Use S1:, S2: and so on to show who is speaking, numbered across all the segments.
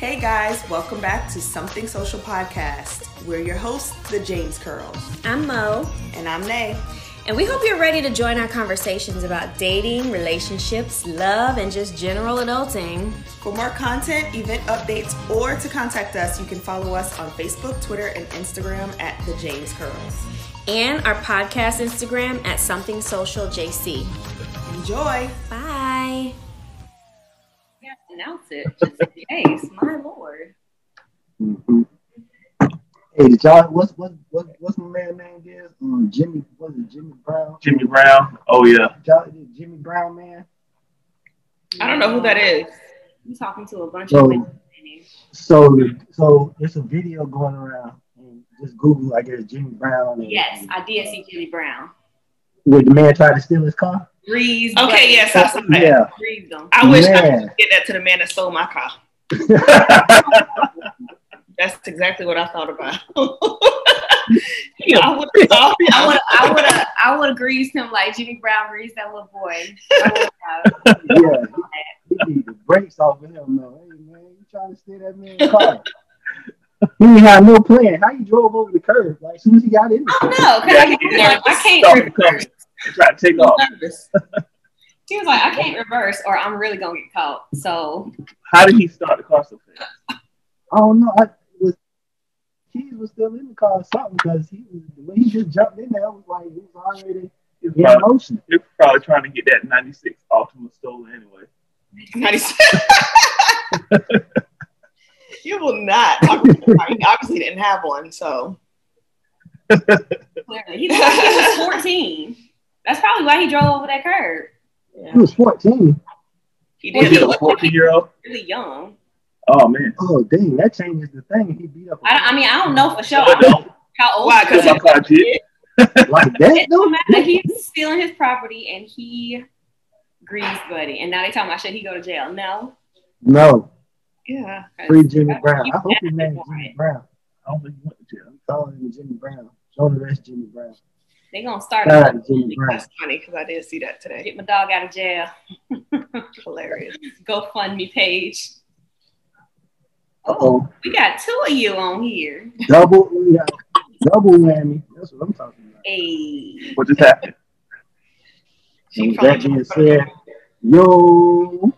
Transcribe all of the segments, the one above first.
S1: Hey guys, welcome back to Something Social Podcast. We're your hosts, the James Curls.
S2: I'm Mo,
S1: And I'm Nay.
S2: and we hope you're ready to join our conversations about dating, relationships, love, and just general adulting.
S1: For more content, event updates, or to contact us, you can follow us on Facebook, Twitter, and Instagram at the James Curls.
S2: And our podcast Instagram at Something Social JC.
S1: Enjoy!
S2: Bye.
S3: Yeah, announce it. Just yes, my lord.
S4: Mhm. Hey, did y'all? What's what what what's my man name is? Um, Jimmy. Was it Jimmy Brown?
S5: Jimmy Brown. Oh yeah.
S4: Y'all, Jimmy Brown, man.
S1: I don't know who that is.
S3: You talking to a bunch
S4: So-
S3: of women.
S4: So so it's a video going around. And just Google, I guess Jimmy Brown. And,
S3: Yes, I did see Jimmy Brown.
S4: Where the man tried to steal his car.
S3: Breeze.
S1: Okay, yes, I saw that.
S4: Yeah.
S3: Breeze them.
S1: I wish I could get that to the man that stole my car. That's exactly what I thought about. yeah, I would have
S3: I would I would have I would have greased him like Jimmy Brown greased that little boy. I would've,
S4: yeah. He need the brakes off of him, though. Hey man, you trying to steal that man's car? He didn't have no plan. How you drove over the curb? Like as soon as he got in.
S3: I don't know. 'cause I can't, I can't
S5: the
S3: reverse.
S5: Try to take off.
S3: He was like, I can't reverse, or I'm really gonna get caught. So
S5: How did he start the car so fast?
S4: I don't know. I was keys was still in the car or something because he was the way he just jumped in there was like he was already
S5: He was
S4: in
S5: probably,
S4: motion.
S5: he was probably trying to get that '96 Altima stolen anyway.
S1: you will not. He obviously didn't have one, so.
S3: clearly, he, he was 14. That's probably why he drove over that curb.
S4: He was 14.
S1: He
S5: Was
S1: did.
S5: he
S3: he
S5: a 14 year old?
S3: Really young.
S5: Oh man.
S4: Oh dang, that changes the thing. He beat up a
S3: I, I mean, I don't know for sure.
S5: I don't.
S3: How old?
S1: Why? Because
S3: was.
S5: my car
S4: like that
S3: It
S4: though.
S3: don't matter. He's stealing his property and he greased Buddy. And now they talking about should he go to jail? No.
S4: No,
S1: Yeah.
S4: free Jimmy Brown. I hope his name is Jimmy Brown.
S5: I don't think he went to jail.
S4: I'm calling him Jimmy Brown. Show the rest Jimmy Brown.
S3: They gonna start
S4: Shout
S3: a
S4: out Jimmy Brown.
S1: That's funny because I did see that today.
S3: get my dog out of jail.
S1: Hilarious.
S3: GoFundMe page.
S4: Uh oh,
S3: We got two of you on here.
S4: double, we got double whammy. That's what I'm talking about.
S3: Hey.
S5: What just happened?
S1: She
S4: And with that being said, yo,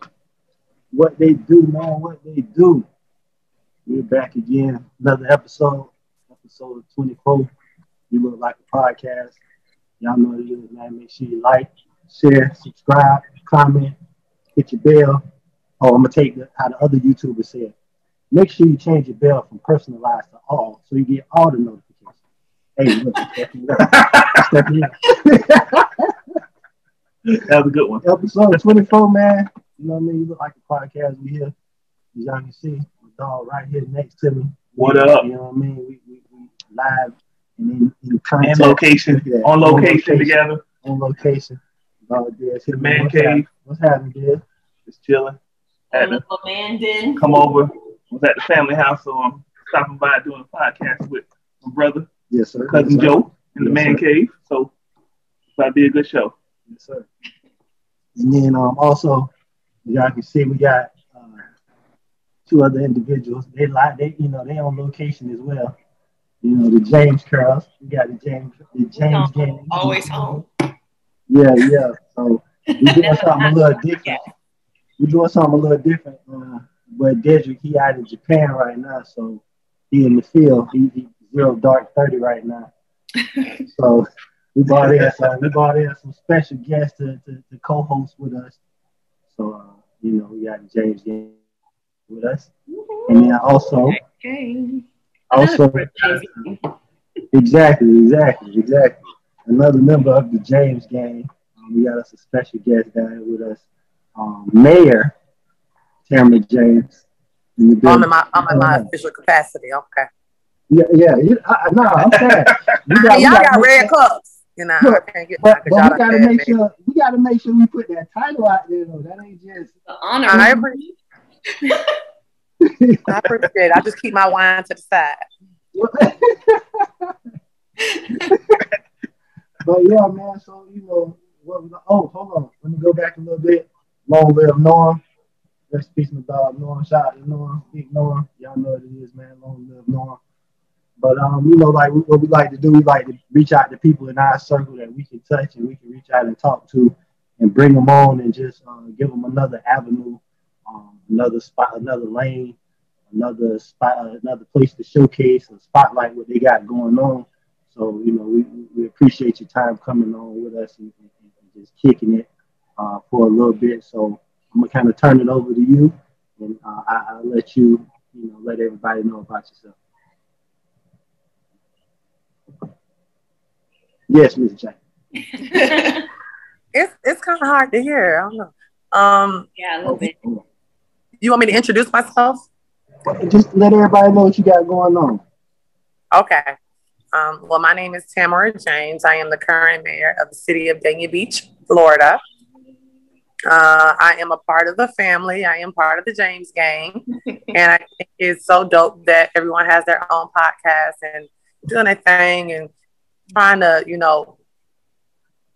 S4: what they do, man, what they do. We're back again, another episode, episode 24. You look like a podcast. Y'all know what it is, man. Make sure you like, share, subscribe, comment, hit your bell. Oh, I'm gonna take the, how the other YouTubers said. Make sure you change your bell from personalized to all, so you get all the notifications. Hey, look, stepping up, stepping up.
S5: That was a good one.
S4: episode 24, man. You know what I mean? You look like a podcast. We here. As y'all can see, my dog right here next to me.
S5: What up?
S4: You know what I mean? We, we, we live and in, in
S5: And
S4: contact.
S5: location.
S4: Yeah,
S5: On location
S4: location.
S5: together.
S4: On location. Dog, Dez, hit me.
S5: Man
S4: What's
S5: cave.
S4: happening? What's happening, Dez?
S5: Just chilling. Had to
S3: Little man did.
S5: come over. Was at the family house, so I'm stopping by doing a podcast with my brother,
S4: Yes, sir.
S5: cousin
S4: yes, sir.
S5: Joe, in the man
S4: sir.
S5: cave. So it's about to be a good show.
S4: Yes, sir. And then um, also, as y'all can see, we got uh, two other individuals. They like they, you know, they on location as well. You know, the James Curls. We got the James, the James gang.
S1: Always home.
S4: Yeah, yeah. So we doing something a little different. We doing something a little different. Uh, but Dedrick, he out in Japan right now, so he in the field. He, he zero dark thirty right now. So we brought in some, we brought in some special guests to, to, to co-host with us. So uh, you know, we got James Gang with us, and then also
S1: Okay.
S4: also exactly, exactly, exactly. Another member of the James Gang. Um, we got us a special guest down with us, um, Mayor Tamara James. In the
S6: I'm in my I'm in my
S4: Uh,
S6: official capacity. Okay.
S4: Yeah, yeah. You, I, I- no, I'm saying we got, we
S6: y'all
S4: gotta
S6: got red
S4: sure-
S6: cups. You know,
S4: Look,
S6: I can't get
S4: But,
S6: because
S4: but
S6: y'all
S4: we gotta
S6: fed
S4: make
S6: me.
S4: sure we gotta make sure we put that title out there though. That ain't just
S3: The honor.
S6: I appreciate, I appreciate it. I just keep my wine to the side.
S4: but yeah, man. So you know, what was the, oh, hold on. Let me go back a little bit. Long live Norm. Rest in peace, my dog Noah. Shout out to Noah, big Noah. Y'all know what it is, man. Long live Noah. But um, you know, like what we like to do, we like to reach out to people in our circle that we can touch and we can reach out and talk to, and bring them on and just uh, give them another avenue, um, another spot, another lane, another spot, another place to showcase and spotlight what they got going on. So you know, we, we appreciate your time coming on with us and, and, and just kicking it uh, for a little bit. So I'm gonna kind of turn it over to you, and uh, I, will let you, you know, let everybody know about yourself. Yes, Mr. Jack.
S6: it's it's kind of hard to hear. I don't know. Um,
S3: yeah, a little bit.
S6: You want me to introduce myself?
S4: Just let everybody know what you got going on.
S6: Okay. Um, well, my name is Tamara James. I am the current mayor of the city of Dania Beach, Florida. Uh, I am a part of the family. I am part of the James gang. and I think it's so dope that everyone has their own podcast and doing a thing and trying to, you know,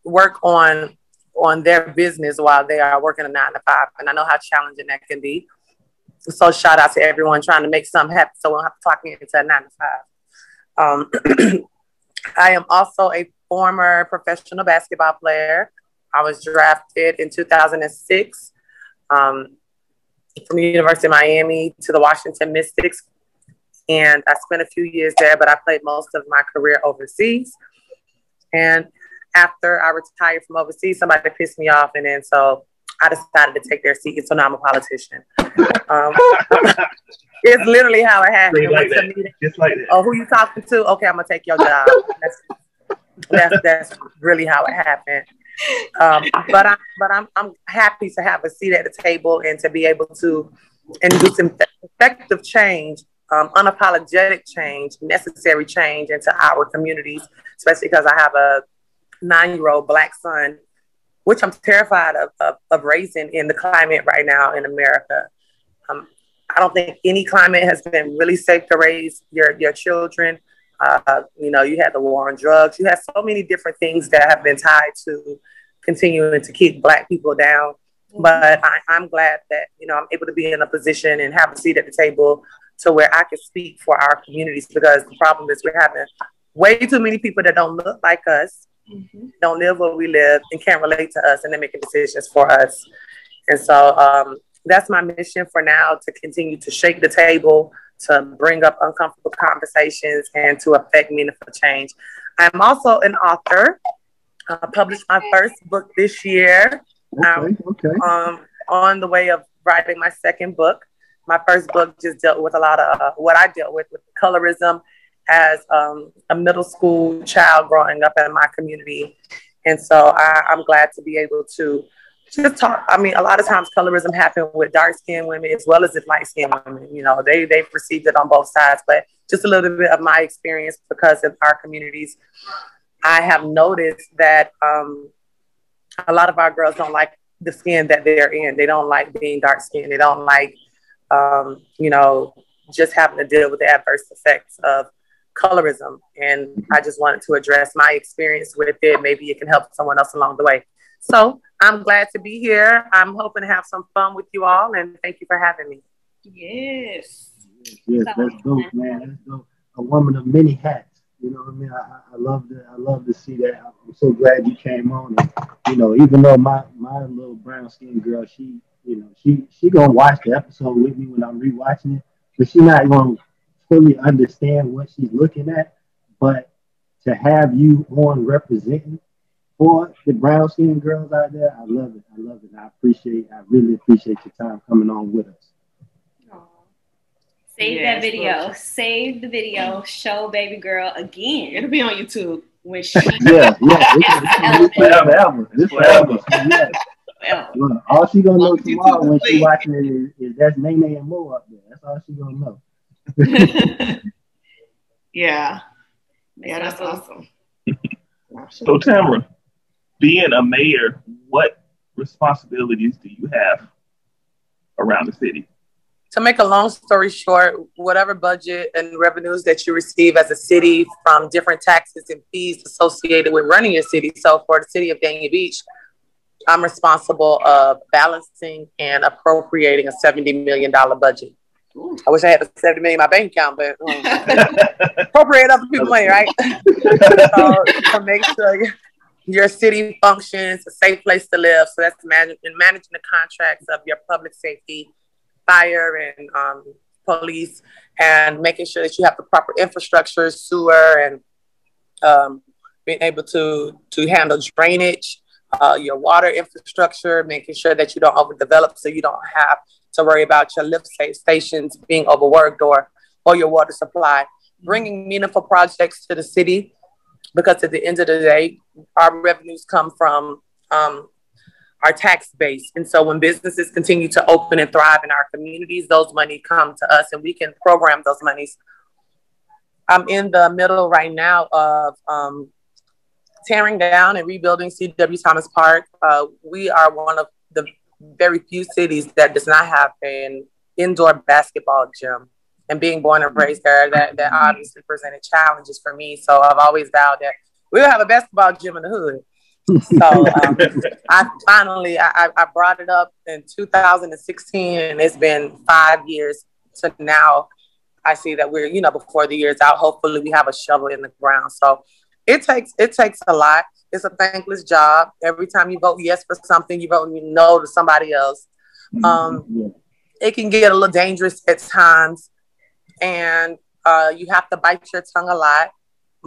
S6: work on on their business while they are working a nine to five. And I know how challenging that can be. So shout out to everyone trying to make something happen so we don't have to clock into a nine to five. Um, I am also a former professional basketball player. I was drafted in 2006 um, from the University of Miami to the Washington Mystics. And I spent a few years there, but I played most of my career overseas. And after I retired from overseas, somebody pissed me off. And then so I decided to take their seat. And so now I'm a politician. Um, it's literally how it happened.
S5: Like Just like that.
S6: Oh, who you talking to? Okay, I'm gonna take your job. That's, that's, that's really how it happened. Um, but I, but I'm, I'm happy to have a seat at the table and to be able to and do some effective change, um, unapologetic change, necessary change into our communities, especially because I have a nine-year-old black son, which I'm terrified of, of, of raising in the climate right now in America. Um, I don't think any climate has been really safe to raise your, your children. Uh, you know, you had the war on drugs. You had so many different things that have been tied to continuing to keep Black people down. But I, I'm glad that, you know, I'm able to be in a position and have a seat at the table to where I can speak for our communities because the problem is we're having way too many people that don't look like us, mm-hmm. don't live where we live, and can't relate to us, and they're making decisions for us. And so um, that's my mission for now to continue to shake the table, to bring up uncomfortable conversations and to affect meaningful change. I'm also an author. I published my first book this year.
S4: Okay, um, okay.
S6: Um, on the way of writing my second book. My first book just dealt with a lot of uh, what I dealt with with colorism as um, a middle school child growing up in my community. And so I, I'm glad to be able to just talk. I mean, a lot of times colorism happens with dark skinned women as well as with light skinned women. You know, they they've received it on both sides. But just a little bit of my experience because in our communities, I have noticed that um, a lot of our girls don't like the skin that they're in. They don't like being dark skinned. They don't like, um, you know, just having to deal with the adverse effects of colorism. And I just wanted to address my experience with it. Maybe it can help someone else along the way. So I'm glad to be here. I'm hoping to have some fun with you all, and thank you for having me.
S3: Yes.
S4: Yes, that's dope, man. That's dope. A woman of many hats. You know what I mean? I, I love to I love to see that. I'm so glad you came on. And, you know, even though my my little brown skinned girl, she you know she she gonna watch the episode with me when I'm rewatching it, but she not gonna fully understand what she's looking at. But to have you on representing for the brown skinned girls out there, I love it. I love it. I appreciate, I really appreciate your time coming on with us.
S3: Save yes, that video. Save the video. Show baby girl again.
S1: It'll be on YouTube
S3: when she.
S4: yeah, yeah. It's, it's forever. It's forever. Yeah. Look, all she gonna know tomorrow when she watching it is, is that's Nene and Mo up there. That's all she gonna know.
S1: yeah. Yeah, that's awesome.
S5: so Tamara, being a mayor, what responsibilities do you have around the city?
S6: To make a long story short, whatever budget and revenues that you receive as a city from different taxes and fees associated with running your city. So for the city of Dania Beach, I'm responsible of balancing and appropriating a $70 million budget. Ooh. I wish I had the 70 million in my bank account, but um, appropriate other people's money, right? so to make sure your city functions, a safe place to live. So that's managing, managing the contracts of your public safety, fire, and um, police, and making sure that you have the proper infrastructure, sewer, and um, being able to to handle drainage, uh, your water infrastructure, making sure that you don't overdevelop, so you don't have to worry about your lift stations being overworked or or your water supply. Bringing meaningful projects to the city because at the end of the day, our revenues come from um, our tax base. And so when businesses continue to open and thrive in our communities, those money come to us and we can program those monies. I'm in the middle right now of um, tearing down and rebuilding C.W. Thomas Park. Uh, we are one of the very few cities that does not have an indoor basketball gym and being born and raised there, that, that obviously presented challenges for me. So I've always vowed that we'll have a basketball gym in the hood. so um, I finally I, I brought it up in 2016, and it's been five years to now. I see that we're you know before the year's out. Hopefully, we have a shovel in the ground. So it takes it takes a lot. It's a thankless job. Every time you vote yes for something, you vote no to somebody else. Um, it can get a little dangerous at times and uh, you have to bite your tongue a lot.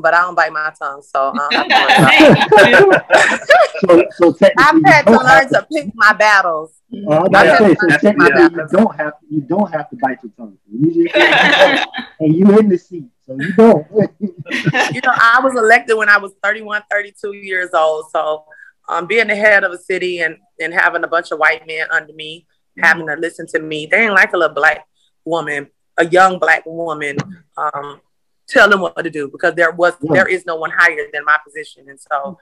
S6: But I don't bite my tongue, so, um, so, so I've had to learn to, to pick my battles.
S4: Uh, I say, so technically, you don't have you don't have to bite your tongue. You just, and you in the seat, so you don't.
S6: you know, I was elected when I was 31, 32 years old. So um, being the head of a city and, and having a bunch of white men under me, having to listen to me, they ain't like a little black woman a young black woman um, tell them what to do because there was yeah. there is no one higher than my position, and so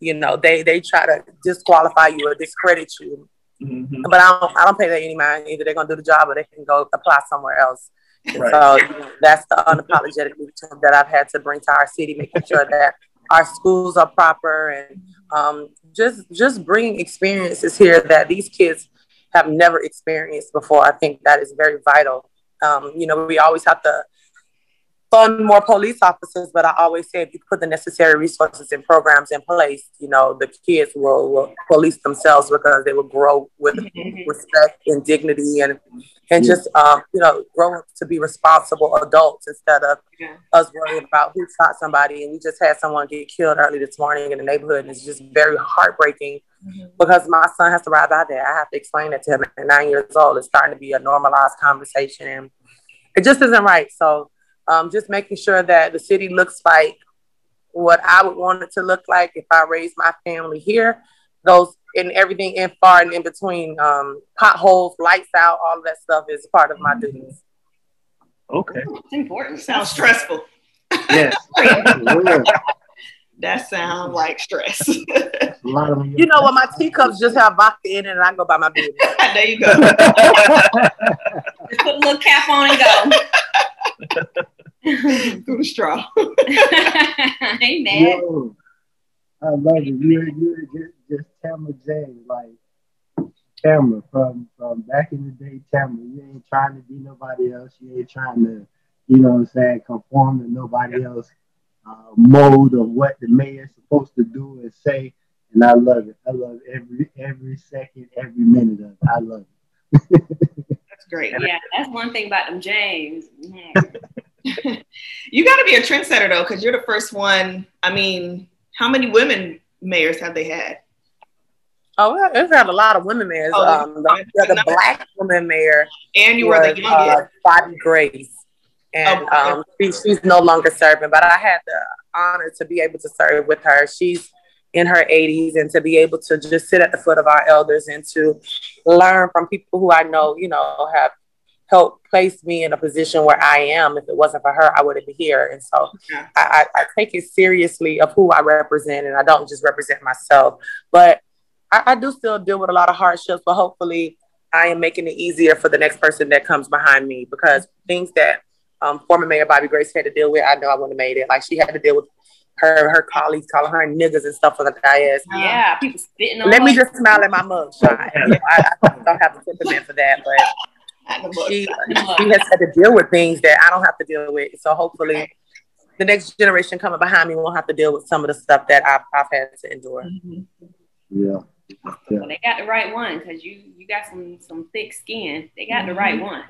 S6: you know they they try to disqualify you or discredit you. Mm-hmm. But I don't I don't pay that any mind. Either they're gonna do the job or they can go apply somewhere else. Right. So that's the unapologetic that I've had to bring to our city, making sure that our schools are proper and um, just just bringing experiences here that these kids have never experienced before. I think that is very vital um, you know, we always have to fund more police officers, but I always say if you put the necessary resources and programs in place, you know, the kids will, will police themselves because they will grow with mm-hmm. respect and dignity and and just um, you know grow up to be responsible adults instead of yeah. us worrying about who shot somebody. And we just had someone get killed early this morning in the neighborhood, and it's just very heartbreaking mm-hmm. because my son has to ride by there. I have to explain it to him at nine years old. It's starting to be a normalized conversation, and it just isn't right. So um, just making sure that the city looks like what I would want it to look like if I raised my family here. Those and everything in far and in between, um, potholes, lights out, all of that stuff is part of my duties.
S5: Okay.
S3: It's important.
S1: Sounds stressful.
S4: Yes.
S1: that sounds like stress.
S6: you know what? My teacups just have vodka in it, and I go by my beer.
S1: there you go.
S3: just put a little cap on and go.
S1: Through the straw.
S3: Amen. Yo,
S4: I love it. You're, you're just, just Tamara James, like Tamara from, from back in the day, Tamara. You ain't trying to be nobody else. You ain't trying to, you know what I'm saying, conform to nobody else uh, mode of what the mayor's supposed to do and say. And I love it. I love every every second, every minute of it. I love
S3: it. That's great. Yeah, that's one thing about them James.
S1: you got to be a trendsetter though, because you're the first one. I mean, how many women mayors have they had?
S6: Oh, we've had a lot of women mayors. Oh, um, the, the black woman mayor,
S1: and you were the youngest, uh,
S6: Bobbie Grace, and oh, um, she, she's no longer serving. But I had the honor to be able to serve with her. She's in her 80s and to be able to just sit at the foot of our elders and to learn from people who I know, you know, have helped place me in a position where I am. If it wasn't for her, I wouldn't be here. And so yeah. I, I, take it seriously of who I represent, and I don't just represent myself. But I, I do still deal with a lot of hardships, but hopefully I am making it easier for the next person that comes behind me because things that um, former Mayor Bobbie Grace had to deal with, I know I wouldn't have made it. Like she had to deal with her her colleagues calling her niggas and stuff the dais.
S3: Yeah, people spitting on
S6: Let me just smile at my mug shot. You know, I, I don't have the temperament for that, but
S3: At the book.
S6: She
S3: At the book.
S6: she has had to deal with things that I don't have to deal with. So hopefully, the next generation coming behind me won't have to deal with some of the stuff that I've, I've had to endure. Mm-hmm.
S4: Yeah. yeah.
S3: Well, they got the right one because you you got some some thick skin. They got the right mm-hmm. one.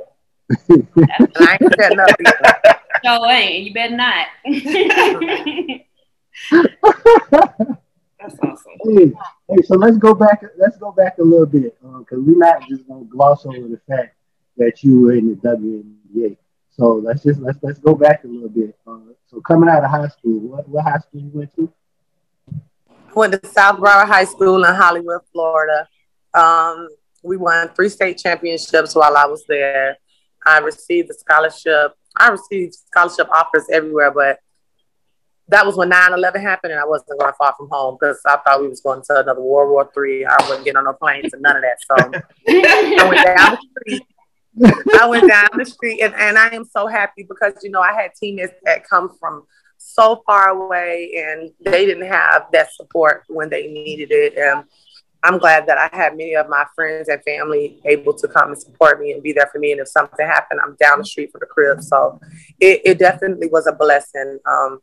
S6: And I ain't shutting up either.
S3: So ain't you better not. That's awesome.
S4: Hey, hey, so let's go back. Let's go back a little bit uh, because we're not just gonna gloss over the fact that you were in the WNBA. So let's just let's let's go back a little bit. Uh, so coming out of high school, what, what high school you went to?
S6: I went to South Broward High School in Hollywood, Florida. Um, we won three state championships while I was there. I received a scholarship. I received scholarship offers everywhere, but that was when 9-11 happened and I wasn't going far from home because I thought we was going to another World War Three. I wasn't getting on no planes and none of that. So I went down the street. I went down the street and, and I am so happy because you know I had teammates that come from so far away and they didn't have that support when they needed it. And I'm glad that I had many of my friends and family able to come and support me and be there for me. And if something happened, I'm down the street from the crib. So it, it definitely was a blessing. Um,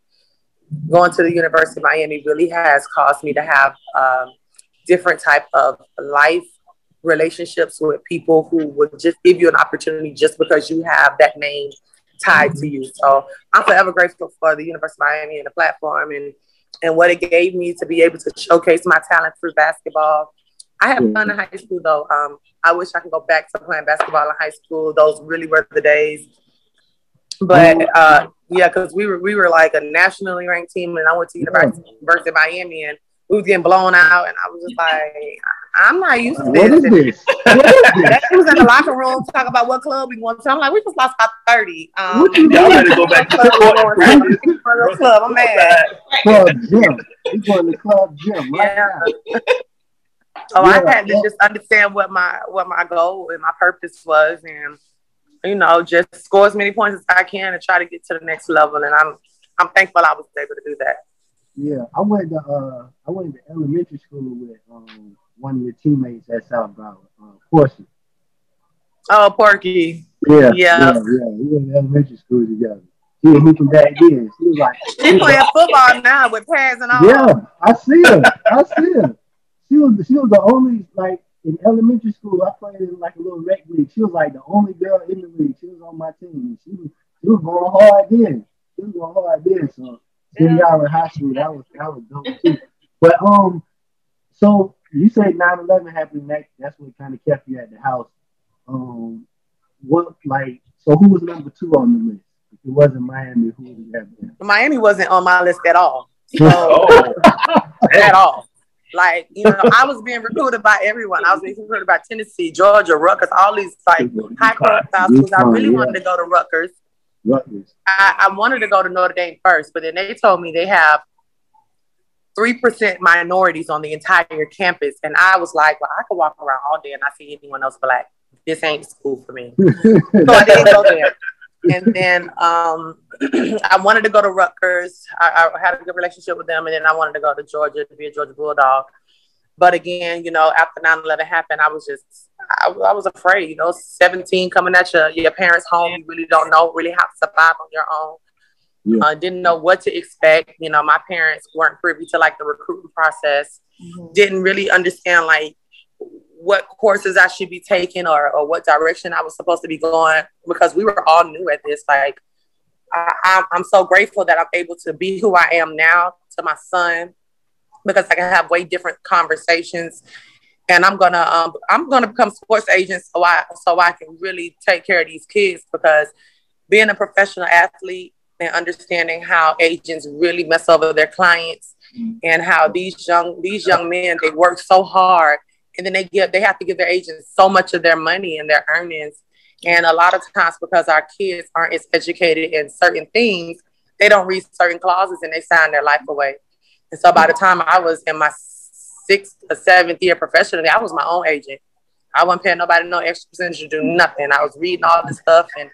S6: going to the University of Miami really has caused me to have um, different type of life relationships with people who would just give you an opportunity just because you have that name tied to you. So I'm forever grateful for the University of Miami and the platform and and what it gave me to be able to showcase my talent through basketball. I had fun in high school though. Um, I wish I could go back to playing basketball in high school. Those really were the days. But uh, yeah, because we were we were like a nationally ranked team, and I went to University, University of Miami, and we was getting blown out, and I was just like, I'm not used to
S4: What is
S6: this.
S4: this? What is this?
S6: They was in the locker room talking about what club we going to. I'm like, we just lost by 30. Um,
S4: What you
S5: Y'all
S4: doing?
S5: better go back to the
S6: we're going to
S5: court.
S6: the club. I'm mad.
S4: Club gym. We going to club gym right
S6: Yeah.
S4: now.
S6: So
S4: Yeah,
S6: I had to
S4: yeah.
S6: just understand what my what my goal and my purpose was, and you know, just score as many points as I can and try to get to the next level. And I'm I'm thankful I was able to do that.
S4: Yeah, I went to uh, I went to elementary school with um, one of your teammates at South Broward, uh, Portia.
S6: Oh, Porky,
S4: Yeah,
S6: Yeah.
S4: yeah, yeah. We went to elementary school together. She was hooping back then. She was like,
S6: she playing football now with pads and all.
S4: yeah, I see her. I see her. She was she was the only like in elementary school. I played in like a little rec league. She was like the only girl in the league. She was on my team. She was she was going hard then. She was going hard then. So seeing y'all in high school, that was that was dope too. But um, so you said 9-11 happened. That that's what kind of kept you at the house. Um, what like so? Who was number two on the list? If it wasn't Miami, who would you have been?
S6: Miami wasn't on my list at all. So
S5: Oh,
S6: at all. Like, you know, I was being recruited by everyone. I was being recruited by Tennessee, Georgia, Rutgers, all these like high profile schools. I really wanted to go to Rutgers.
S4: Rutgers.
S6: I, I wanted to go to Notre Dame first, but then they told me they have three percent minorities on the entire campus, and I was like, "Well, I could walk around all day and not see anyone else black. This ain't school for me." So I didn't go there. And then um, I wanted to go to Rutgers. I, I had a good relationship with them, and then I wanted to go to Georgia to be a Georgia Bulldog. But again, you know, after 9-11 happened, I was just, I, I was afraid, you know, 17 coming at your, your parents' home, you really don't know really how to survive on your own.
S4: Yeah.
S6: Uh, didn't know what to expect. You know, my parents weren't privy to like the recruiting process. Didn't really understand like what courses I should be taking or, or what direction I was supposed to be going because we were all new at this. Like, I, I'm, I'm so grateful that I'm able to be who I am now to my son because I can have way different conversations. And I'm gonna um, I'm gonna become sports agent so I so I can really take care of these kids because being a professional athlete and understanding how agents really mess over their clients mm-hmm. and how these young these young men they work so hard and then they give they have to give their agents so much of their money and their earnings. And a lot of times because our kids aren't as educated in certain things they don't read certain clauses and they sign their life away. And so by the time i was in my sixth or seventh year professionally i was my own agent. I wasn't paying nobody no extra percentage to do nothing. I was reading all this stuff and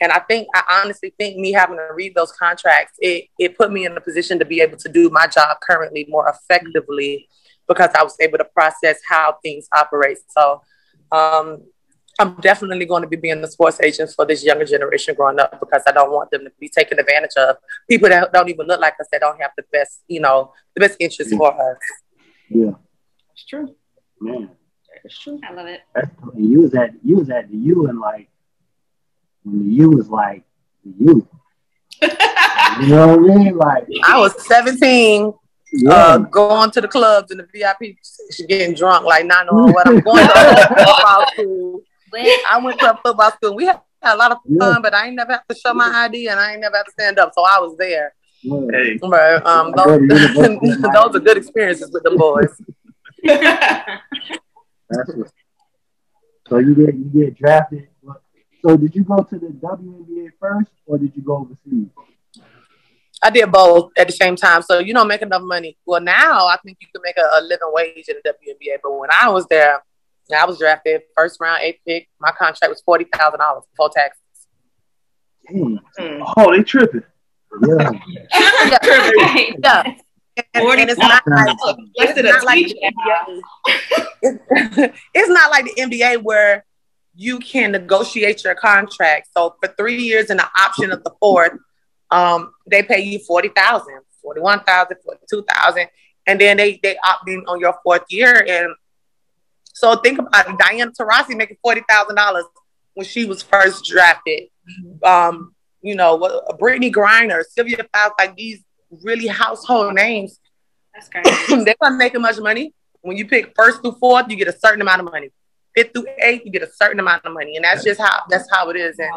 S6: And I think I honestly think me having to read those contracts, it it put me in a position to be able to do my job currently more effectively because I was able to process how things operate. So um, I'm definitely going to be being the sports agent for this younger generation growing up because I don't want them to be taken advantage of. People that don't even look like us that don't have the best, you know, the best interest yeah. for us.
S4: Yeah,
S3: it's true.
S4: Man,
S3: it's true. I love it.
S4: That's, you was at you was at the U and like when the U was like the U. you know what I mean? Like
S6: I was 17 yeah. uh, going to the clubs and the VIP getting drunk, like not knowing what I'm going to football school. I went to a football school. We had, had a lot of fun, yeah. but I ain't never have to show my ID and I ain't never have to stand up. So I was there.
S5: Hey.
S6: But um, those, those are good experiences with the boys.
S4: That's what, so you get you get drafted. So did you go to the WNBA first, or did you go overseas?
S6: I did both at the same time. So you don't make enough money. Well, now I think you can make a, a living wage in the WNBA. But when I was there, I was drafted first round, eighth pick. My contract was forty thousand dollars before taxes.
S4: Mm.
S5: Oh, they tripping.
S4: Yeah.
S6: yeah. yeah. And, and it's not like, it's not like the NBA. it's not like the NBA where you can negotiate your contract. So for three years and the option of the fourth, um, they pay you 40,000, 41,000, 42,000. And then they, they opt in on your fourth year. And so think about it. Diana Taurasi making $40,000 when she was first drafted. Um, you know, Brittney Griner, Sylvia Fowles, like these really household names.
S3: That's.
S6: They're not making much money. When you pick first through fourth, you get a certain amount of money. Fifth through eighth, you get a certain amount of money. And that's just how that's how it is. And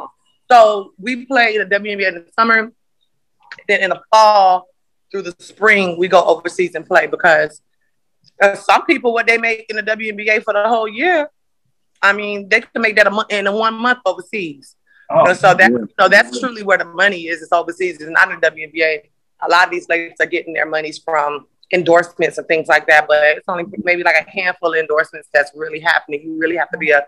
S6: so we play the WNBA in the summer. Then in the fall through the spring, we go overseas and play because uh, some people what they make in the WNBA for the whole year, I mean, they can make that a month in a one month overseas. Oh, so that yeah. you know, that's truly where the money is. It's overseas. It's not in the WNBA. A lot of these ladies are getting their monies from endorsements and things like that, but it's only maybe like a handful of endorsements that's really happening. You really have to be a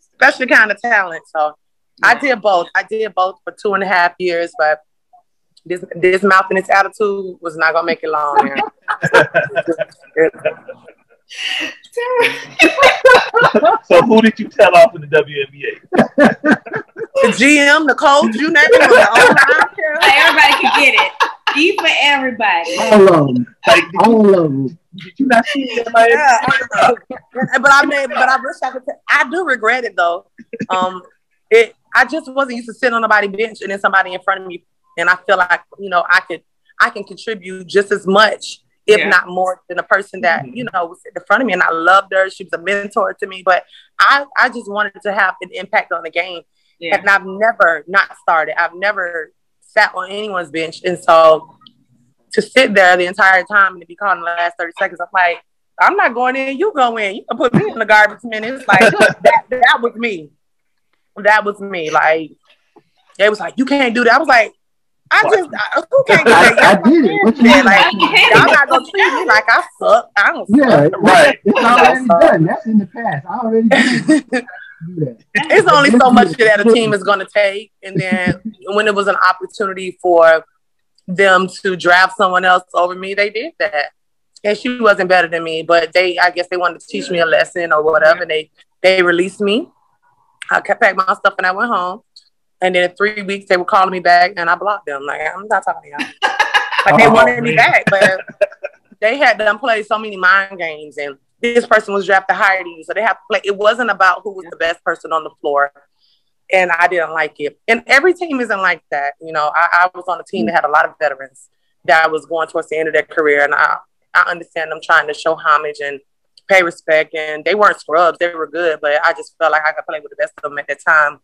S6: special kind of talent. So. I did both. I did both for two and a half years, but this this mouth and this attitude was not gonna make it long.
S5: so who did you tell off in the WNBA?
S6: the GM, the coach, you name it.
S3: Like everybody can get it. E for everybody.
S4: All of them. Like, all of them.
S5: Did you not see me in
S6: yeah, But I made, but I wish I could. T- I do regret it though. Um, it. I just wasn't used to sitting on nobody's bench and then somebody in front of me, and I feel like you know I could, I can contribute just as much if yeah. not more than a person that mm-hmm. you know was in front of me and i loved her she was a mentor to me but i i just wanted to have an impact on the game yeah. and i've never not started i've never sat on anyone's bench and so to sit there the entire time and to be called in the last 30 seconds i'm like i'm not going in you go in you can put me in the garbage minutes like that, that was me that was me like it was like you can't do that i was like I just I, who can't get that? I, I did it. What you mean? Like y'all not gonna treat me like I suck. I don't.
S4: Yeah, suck. right. It's already done. That's in the past. I already
S6: it's only so much that a team is going to take, and then when it was an opportunity for them to draft someone else over me, they did that. And she wasn't better than me, but they, I guess, they wanted to teach me a lesson or whatever. And they, they released me. I kept packing my stuff and I went home. And then in three weeks, they were calling me back, and I blocked them. Like I'm not talking to y'all. like they oh, wanted man. me back, but they had them play so many mind games, and this person was drafted higher than you, so they have to play. It wasn't about who was the best person on the floor, and I didn't like it. And every team isn't like that. You know, I, I was on a team that had a lot of veterans that was going towards the end of their career, and I I understand them trying to show homage and pay respect, and they weren't scrubs; they were good, but I just felt like I could play with the best of them at that time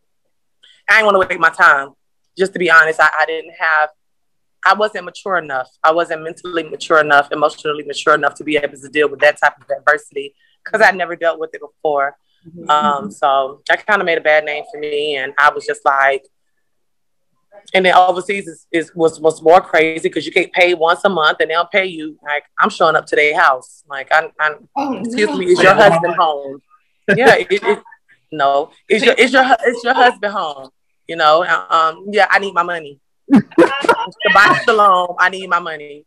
S6: I didn't want to waste my time. Just to be honest, I, I didn't have, I wasn't mature enough. I wasn't mentally mature enough, emotionally mature enough to be able to deal with that type of adversity because I'd never dealt with it before. Mm-hmm. Um, so that kind of made a bad name for me, and I was just like, and then overseas is, is was was more crazy because you get paid once a month and they'll pay you like I'm showing up to their house. Like I'm, I'm oh, excuse no. me, is your husband home? yeah, it, it, no, is your is your is your husband home? You know, um, yeah, I need my money. Shabbat shalom, I need my money,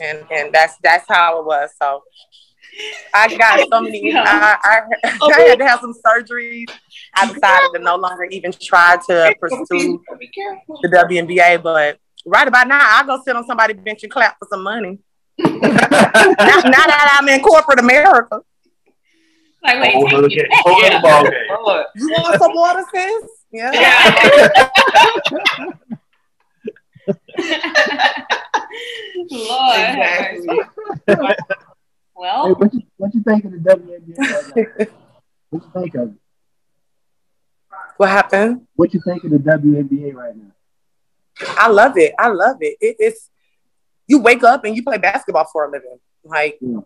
S6: and and that's that's how it was. So I got so many. I, I, I had to have some surgeries. I decided to no longer even try to pursue the WNBA, but right about now, I go sit on somebody's bench and clap for some money. now, now that I'm in corporate America.
S3: Like, wait,
S5: Hold
S3: take it
S5: okay. Hold on,
S3: Yeah.
S5: ball game.
S6: You want some water, sis? Yeah.
S3: Lord.
S1: Exactly.
S4: Hey,
S3: Well,
S4: what you what you think of the WNBA right? What you think of it?
S6: What happened?
S4: What you think of the WNBA right now?
S6: I love it. I love it. it. It's you wake up and you play basketball for a living, like
S4: Yeah.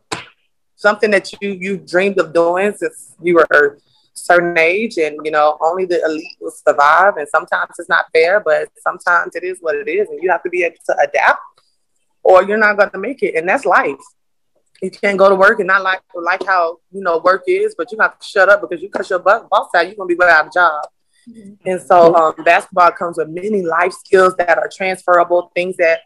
S6: something that you you dreamed of doing since you were a certain age, and you know only the elite will survive. And sometimes it's not fair, but sometimes it is what it is, and you have to be able to adapt, or you're not going to make it, and that's life. You can't go to work and not like like how you know work is, but you have to shut up because you cut your bu- boss out, you're gonna be without a job. And so um, basketball comes with many life skills that are transferable, things that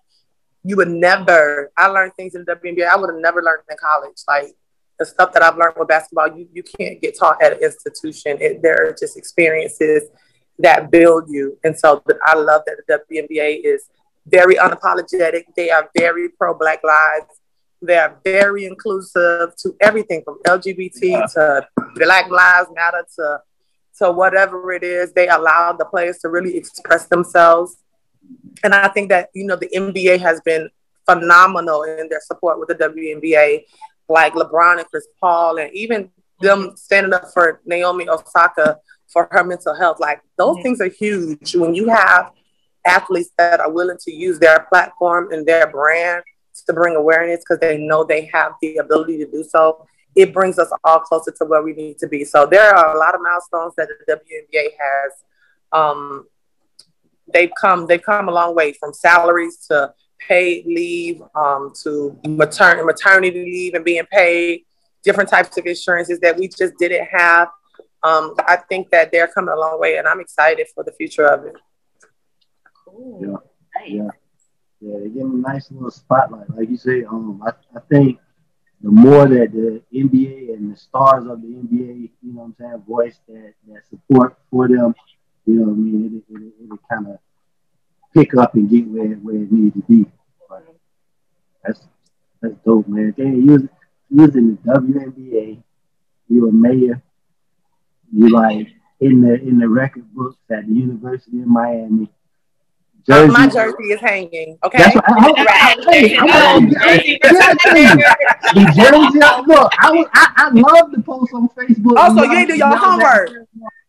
S6: you would never. I learned things in the WNBA I would have never learned in college. Like the stuff that I've learned with basketball, you, you can't get taught at an institution. It, there are just experiences that build you. And so I love that the WNBA is very unapologetic. They are very pro Black lives. They are very inclusive to everything from LGBT
S5: Yeah.
S6: to Black Lives Matter to to whatever it is. They allow the players to really express themselves. And I think that, you know, the NBA has been phenomenal in their support with the WNBA, like LeBron and Chris Paul, and even them standing up for Naomi Osaka for her mental health. Like those
S3: Mhm.
S6: things are huge when you have athletes that are willing to use their platform and their brand to bring awareness because they know they have the ability to do so. It brings us all closer to where we need to be. So there are a lot of milestones that the WNBA has. Um, they've come they've come a long way from salaries to paid leave um, to matern- maternity leave and being paid different types of insurances that we just didn't have. Um, i think that they're coming a long way and i'm excited for the future of it.
S1: Cool.
S4: Yeah, yeah, they give them a nice little spotlight. Like you say, um, I, I think the more that the NBA and the stars of the NBA, you know what I'm saying, voice that, that support for them, you know what I mean, it, it, it, it'll kind of pick up and get where, where it needed to be. But that's that's dope, man. They use using the WNBA, you a mayor, you like in the in the record books at the University of Miami.
S6: Uh, my jersey is hanging okay
S4: That's what I, I, I, hey, I'm gonna get- get that thing. The jersey, look, I, was, I, I love to post on Facebook.
S6: Oh, so
S4: love
S6: you ain't do your homework.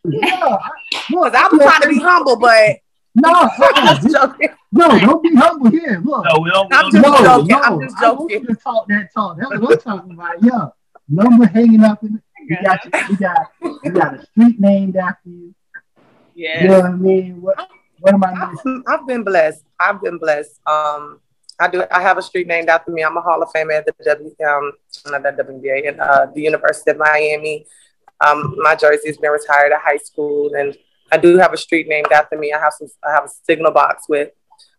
S4: Yeah, I- look,
S6: because i was trying to be humble but
S4: No,
S6: I'm joking.
S4: no, don't be humble here. Look,
S5: No, we don't.
S6: I'm just
S4: no,
S6: joking.
S4: no,
S6: I'm just joking.
S4: I want
S6: joking.
S4: you to talk that talk. That's what I'm talking about. Yeah, number hanging up in. We got you. We got we got a street named after you.
S3: Yes.
S4: You know what I mean? What what am I missing?
S6: I've, I've been blessed. I've been blessed. Um, I do. I have a street named after me. I'm a Hall of Famer at the W, um, not that WNBA, and uh, the University of Miami. Um, my jersey's been retired at high school, and I do have a street named after me. I have some. I have a signal box with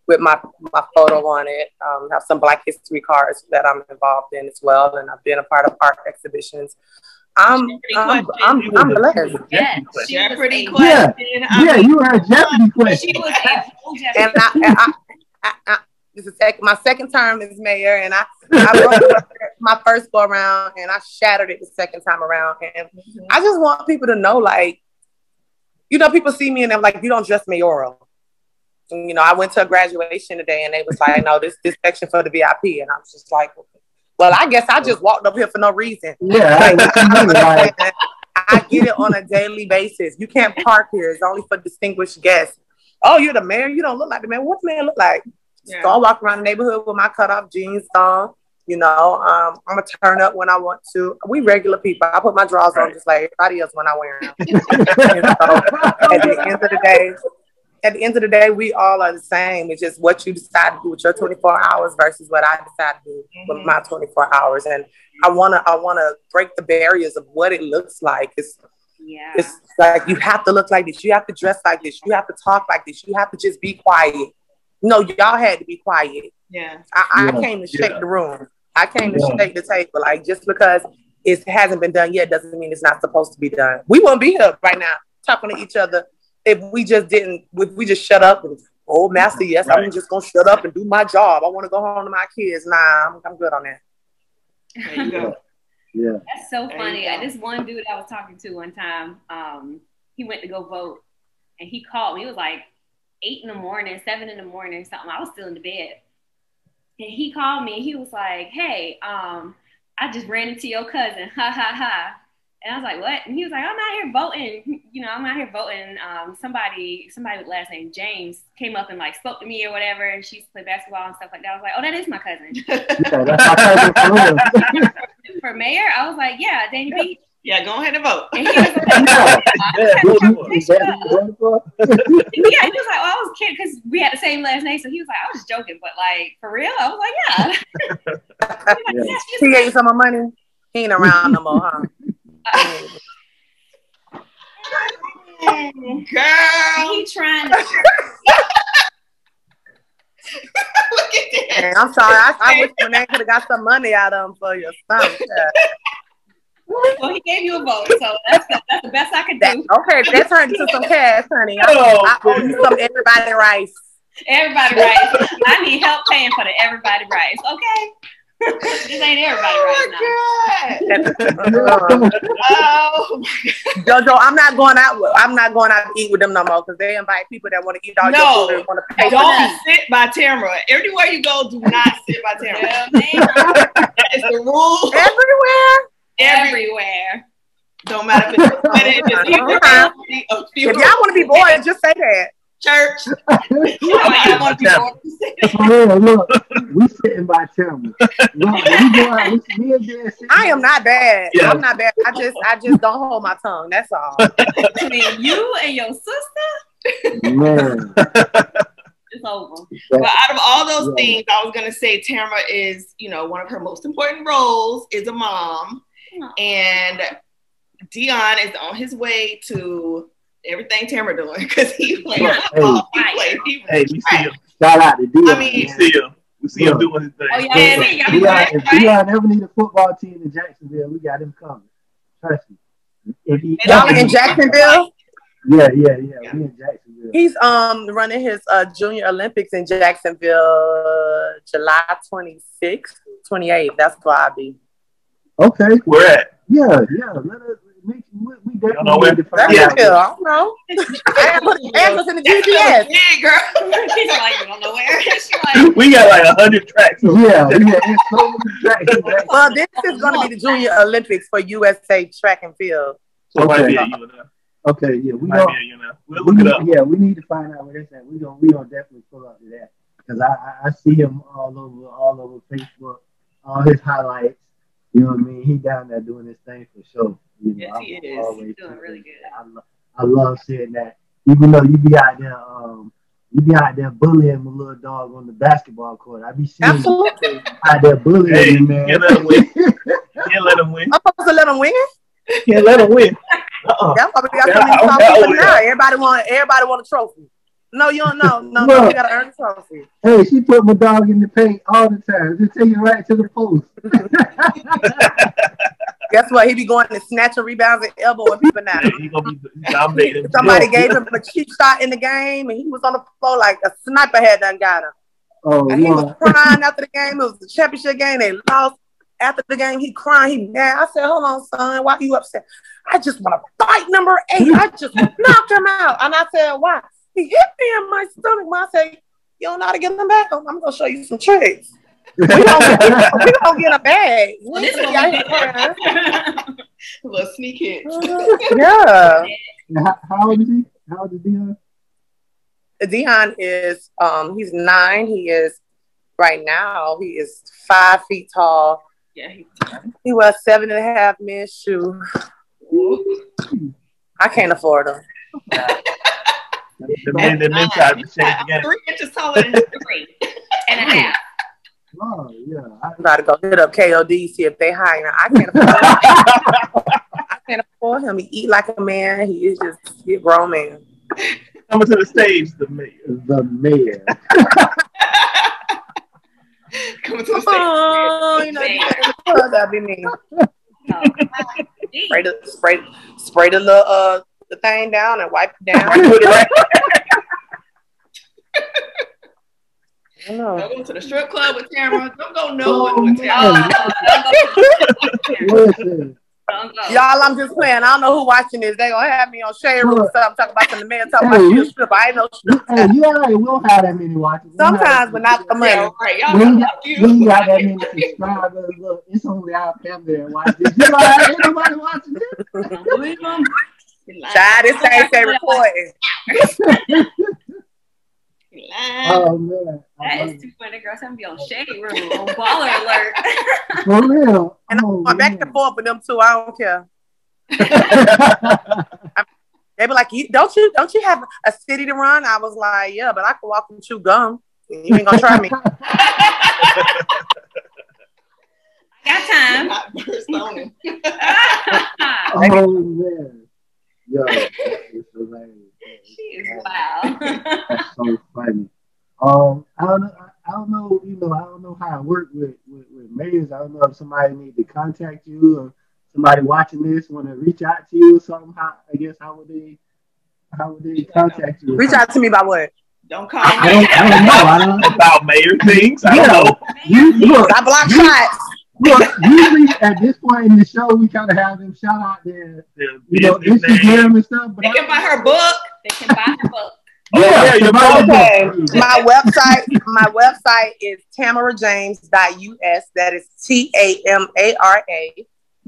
S6: with my my photo on it. Um, have some Black History cards that I'm involved in as well, and I've been a part of art exhibitions. I'm I'm I'm, I'm blessed.
S3: Yes. She was
S1: Jeopardy
S3: a
S4: question.
S3: question.
S4: Yeah, you were a Jeopardy
S3: She
S4: question.
S3: was a full
S6: and I, and I, I, I this is sec- my second term as mayor, and I, I broke my first go around, and I shattered it the second time around. And I just want people to know, like, you know, people see me and they're like, "You don't dress mayoral." And, you know, I went to a graduation today, and they was like, "No, this this section for the VIP," and I was just like, "Well, I guess I just walked up here for no reason."
S4: Yeah, I, what you mean, like,
S6: I get it on a daily basis. You can't park here. It's only for distinguished guests. Oh, you're the mayor. You don't look like the mayor. What the mayor look like?
S3: Yeah.
S6: So I walk around the neighborhood with my cut off jeans on. You know, um, I'm gonna turn up when I want to. We regular people. I put my drawers on just like everybody else when I wear them. You know, at the end of the day, at the end of the day, we all are the same. It's just what you decide to do with your 24 hours versus what I decide to do with my 24 hours. And I wanna, I wanna break the barriers of what it looks like. It's
S3: Yeah.
S6: It's like you have to look like this, you have to dress like this, you have to talk like this, you have to just be quiet. No, y'all had to be quiet.
S1: Yeah.
S6: I, I
S4: Yeah,
S6: came to shake
S5: yeah.
S6: the room. I came to
S4: Yeah.
S6: shake the table. Like just because it hasn't been done yet doesn't mean it's not supposed to be done. We won't be here right now talking to each other if we just didn't. If we just shut up and oh, master, yes, I'm just gonna shut up and do my job. I want to go home to my kids. Nah, I'm, I'm good on that.
S1: There you go.
S4: Yeah.
S3: That's so
S1: There
S3: funny.
S1: go.
S3: Uh, This one dude I was talking to one time, um, he went to go vote and he called me. It was like eight in the morning, seven in the morning, something. I was still in the bed. And he called me and he was like, Hey, um, I just ran into your cousin. Ha ha ha. And I was like, What? And he was like, I'm out here voting. You know, I'm out here voting. Um, somebody, somebody with last name James came up and like spoke to me or whatever, and she used to play basketball and stuff like that. I was like, Oh, that is my cousin.
S4: Yeah, my cousin for.
S3: For mayor, I was like, Yeah, Dania Beach.
S1: Yeah, go ahead and vote.
S3: And he was like,
S4: Yeah.
S5: Yeah,
S4: What
S5: sure.
S4: you- is that what you
S3: yeah, he was like, well, I was kidding because we had the same last name. So he was like, I was just joking, but like for real, I was like, yeah. He was like,
S4: Yeah.
S3: "Yeah,
S6: He gave you some more money. He ain't around no more, huh?
S1: Girl,
S3: He trying to.
S1: look at that.
S6: Man, I'm sorry. I, I wish Renee could have got some money out of him for your son. Yeah.
S3: Well, he gave you a vote, so that's the, that's the best I could
S6: That,
S3: do.
S6: okay, that turned into some cash, honey. I,
S5: Oh,
S6: I owe you some everybody rice.
S3: Everybody rights. I need help paying for the everybody rights. Okay. this ain't everybody rights now.
S1: Oh, God. Oh,
S6: Jojo, I'm not going out. With, I'm not going out to eat with them no more because they invite people that want to eat all
S1: No.
S6: your food and want to pay
S1: don't
S6: that.
S1: sit by Tamara. Everywhere you go, do not sit by Tamara.
S3: Yeah, man.
S1: That is the rule.
S6: Everywhere.
S1: Every
S3: Everywhere.
S1: don't matter if it's uh-huh. if it's equal, a few
S6: If y'all want to be bored, just say that.
S1: church. You know, I want to be more.
S4: For real, look, we sitting by Tim. Look, when we go out, we, me and Dan sitting
S6: I am not bad.
S5: Yeah.
S6: I'm not bad. I just, I just don't hold my tongue. That's all.
S3: Between you and your sister,
S4: Man,
S3: it's over.
S1: But out of all those
S4: Yeah.
S1: things, I was gonna say Tamara is, you know, one of her most important roles is a mom,
S3: Aw.
S1: and Dion is on his way to everything Tamara doing because he played
S4: Hey.
S1: football. He played. He
S5: Hey, we see him.
S4: shout out to Dion.
S1: I mean,
S5: We see him. We see him doing his thing.
S3: Oh, yeah, yeah, yeah.
S4: Dion,
S3: right,
S4: if? Dion ever need a football team in Jacksonville, we got him coming. Trust me. If he,
S6: Y'all in Jacksonville?
S4: Yeah, yeah, yeah. We in Jacksonville.
S6: He's um running his uh junior Olympics in Jacksonville, July 26th, 28th. That's where I'll be.
S4: Okay.
S5: Where at?
S4: Yeah, yeah. Let us. We, we, we definitely
S5: know where?
S4: need to find
S6: That's
S4: out.
S6: yeah. I don't know. I put the in the GPS.
S1: Yeah, girl.
S3: She's like, you don't know where. She's like,
S5: We got like a hundred tracks.
S4: Yeah, yeah. It's so many tracks.
S6: Well, this is going to be the Junior Olympics for USA track and field.
S5: So it might
S4: Okay.
S5: be at
S4: Okay, yeah. We
S5: Might
S4: don't.
S5: be at We'll
S4: we
S5: look it
S4: need-
S5: up.
S4: Yeah, we need to find out where that's at. We gonna we gonna definitely pull up to that because I, I I see him all over all over Facebook, all his highlights. You know what I mean? He down there doing his thing for sure. You know,
S1: Yes,
S4: I'm
S1: he is.
S4: always
S3: He's doing really good.
S4: I, lo- I love seeing that. Even though you be out there, um, you be out there bullying my little dog on the basketball court. I be seeing you
S6: Absolutely.
S4: out there bullying
S5: Hey,
S4: him, man.
S5: you let him win. Can't let him win.
S6: I'm supposed to let him win.
S5: Can't let him win. Uh-uh.
S6: That's why we got so many
S5: I-
S6: top
S5: I-
S6: people
S5: I-
S6: now. Everybody want everybody want a trophy. No, you don't know. No, no, you gotta earn a trophy.
S4: Hey, she put my dog in the paint all the time. Just take it right to the post.
S6: Guess what? He be going and snatching rebounds and elbowing people now.
S5: He gonna be dominating.
S6: Somebody gave him a cheap shot in the game and he was on the floor like a sniper had done got him.
S4: oh,
S6: And he was crying after the game. It was the championship game. They lost. After the game, he crying. He mad. I said, "Hold on, son. Why are you upset? I just want to fight number eight. I just knocked him out." And I said, "Why?" He hit me in my stomach. I said, "You don't know how to get him back? I'm gonna show you some tricks. We don't, we don't get a bag.
S3: Well, this
S6: We
S3: one
S6: got
S3: we
S6: him crying.
S3: did.
S1: A little sneak hit.
S6: Yeah."
S4: how, how old is he? How old is Dion?
S6: Dion is um he's nine. He is right now. He is five feet tall.
S1: Yeah, he,
S6: He wears seven and a half men's shoe. I can't afford them.
S5: The men, the men tried to change the
S1: I'm three inches taller than
S3: Three and a half.
S4: Oh, yeah. I,
S6: I'm about to go hit up KOD see if they hire. I can't afford. I can't afford him. He eat like a man. He is just he a grown man.
S5: Coming to the stage, the mayor.
S4: The mayor.
S1: Coming to the stage.
S6: Oh, you know,
S3: Man.
S6: that'd be me.
S3: No.
S6: Spray the spray, spray the little uh the thing down and wipe it down.
S5: Put it right-
S6: I don't know.
S1: Don't go to the strip club with Tamara. Don't go nowhere
S4: Oh,
S1: with Tamara.
S4: Listen,
S6: Y'all, I'm just playing. I don't know who watching this. They gonna have me on shade room
S4: Look.
S6: stuff. Talking about some the man talking
S4: Hey,
S6: about
S4: you-
S6: shit strip. I ain't no
S4: you-
S6: strip.
S4: hey, you already will have that many watchers.
S6: Sometimes,
S4: have-
S6: but not the money.
S1: Yeah, right. Y'all
S4: We
S1: know
S4: ain't
S1: fuck
S4: got,
S1: you.
S4: we got that many subscribers. Look, it's only our family that watch this. You don't anybody watching this?
S3: Believe them. You're.
S6: Child, this thing say recording.
S3: You're lying.
S4: Oh man, I
S3: That
S4: love
S3: is too funny, girl. Some be on shade room on baller alert.
S4: for real.
S6: And
S4: oh,
S6: I'm going back and forth with them too. I don't care. They be like, you, "Don't you? Don't you have a city to run?" I was like, "Yeah, but I can walk and chew gum. You ain't gonna try me."
S3: I Got time.
S1: Not burst on him.
S4: oh man, yo, it's
S3: she is wild.
S4: That's so funny. Um, I don't know. I, I don't know. You know, I don't know how I work with with, with mayors. I don't know if somebody need to contact you or somebody watching this want to reach out to you or something. How I guess how would they how would they contact you?
S6: Reach out to me by what?
S1: Don't call
S4: I
S1: me.
S4: don't. I don't know. I don't.
S5: about mayor things. I
S4: Yeah.
S5: don't know.
S4: You look.
S6: I block shots.
S4: Look. Usually at this point in the show, we kind of have them shout out their
S5: The
S4: you know
S5: business name.
S4: Instagram and stuff. But
S1: They
S4: I-
S1: can buy her book.
S3: They can buy her book.
S5: Oh, yeah, your
S4: somebody-
S5: book.
S6: Okay. My website, my website is tamarajames.us. That is T A M A R A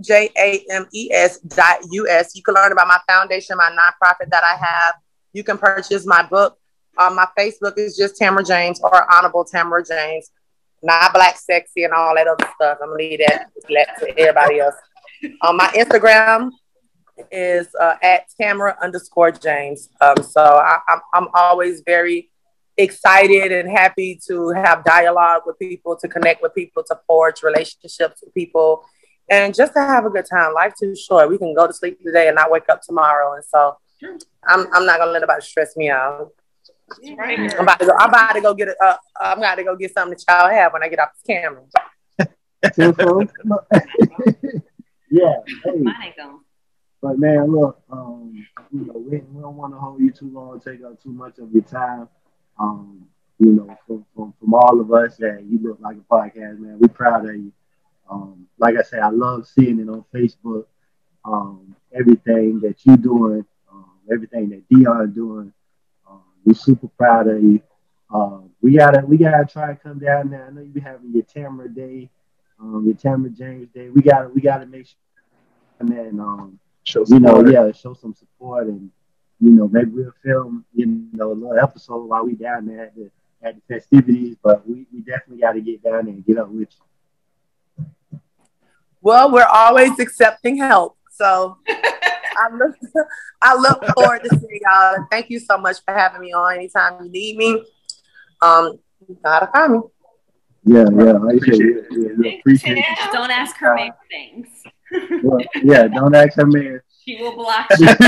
S6: J A M E S dot US. You can learn about my foundation, my nonprofit that I have. You can purchase my book. Um, my Facebook is just Tamara James or Honorable Tamara James. Not black sexy and all that other stuff. I'm gonna leave that to everybody else. Um, my Instagram is uh, at Tamara underscore James. Um, so I, I'm, I'm always very excited and happy to have dialogue with people, to connect with people, to forge relationships with people, and just to have a good time. Life too short. We can go to sleep today and not wake up tomorrow. And so I'm, I'm not gonna let anybody stress me out.
S1: Right
S6: I'm about to go. I'm about to go get a. Uh, I'm about to go get something that y'all have when I get off this camera.
S4: Tell folks, look. yeah. Hey.
S3: Mine ain't gone.
S4: But man, look, um, you know, we, we don't want to hold you too long, take up too much of your time. Um, you know, from, from from all of us that you look like a podcast, man. We're proud of you. Um, like I said, I love seeing it on Facebook. Um, everything that you're doing, um, everything that Dion doing. We're super proud of you. Um, we gotta we gotta try to come down there. I know you be having your Tamara Day, um, your Tamara James Day. We gotta we gotta make sure and then um,
S5: Show
S4: you know,
S5: support.
S4: yeah, show some support and you know, maybe we'll film, you know, a little episode while we down there at the at the festivities, but we, we definitely gotta get down there and get up with you.
S6: Well, we're always accepting help. So I look I look forward to seeing y'all. And thank you so much for having me on. Anytime you need me, um, you know how to find me.
S4: Yeah, yeah. I said, we,
S5: Appreciate
S4: we, we appreciate you.
S3: Don't ask her many things.
S4: Well, yeah, don't ask her man.
S3: She will block you.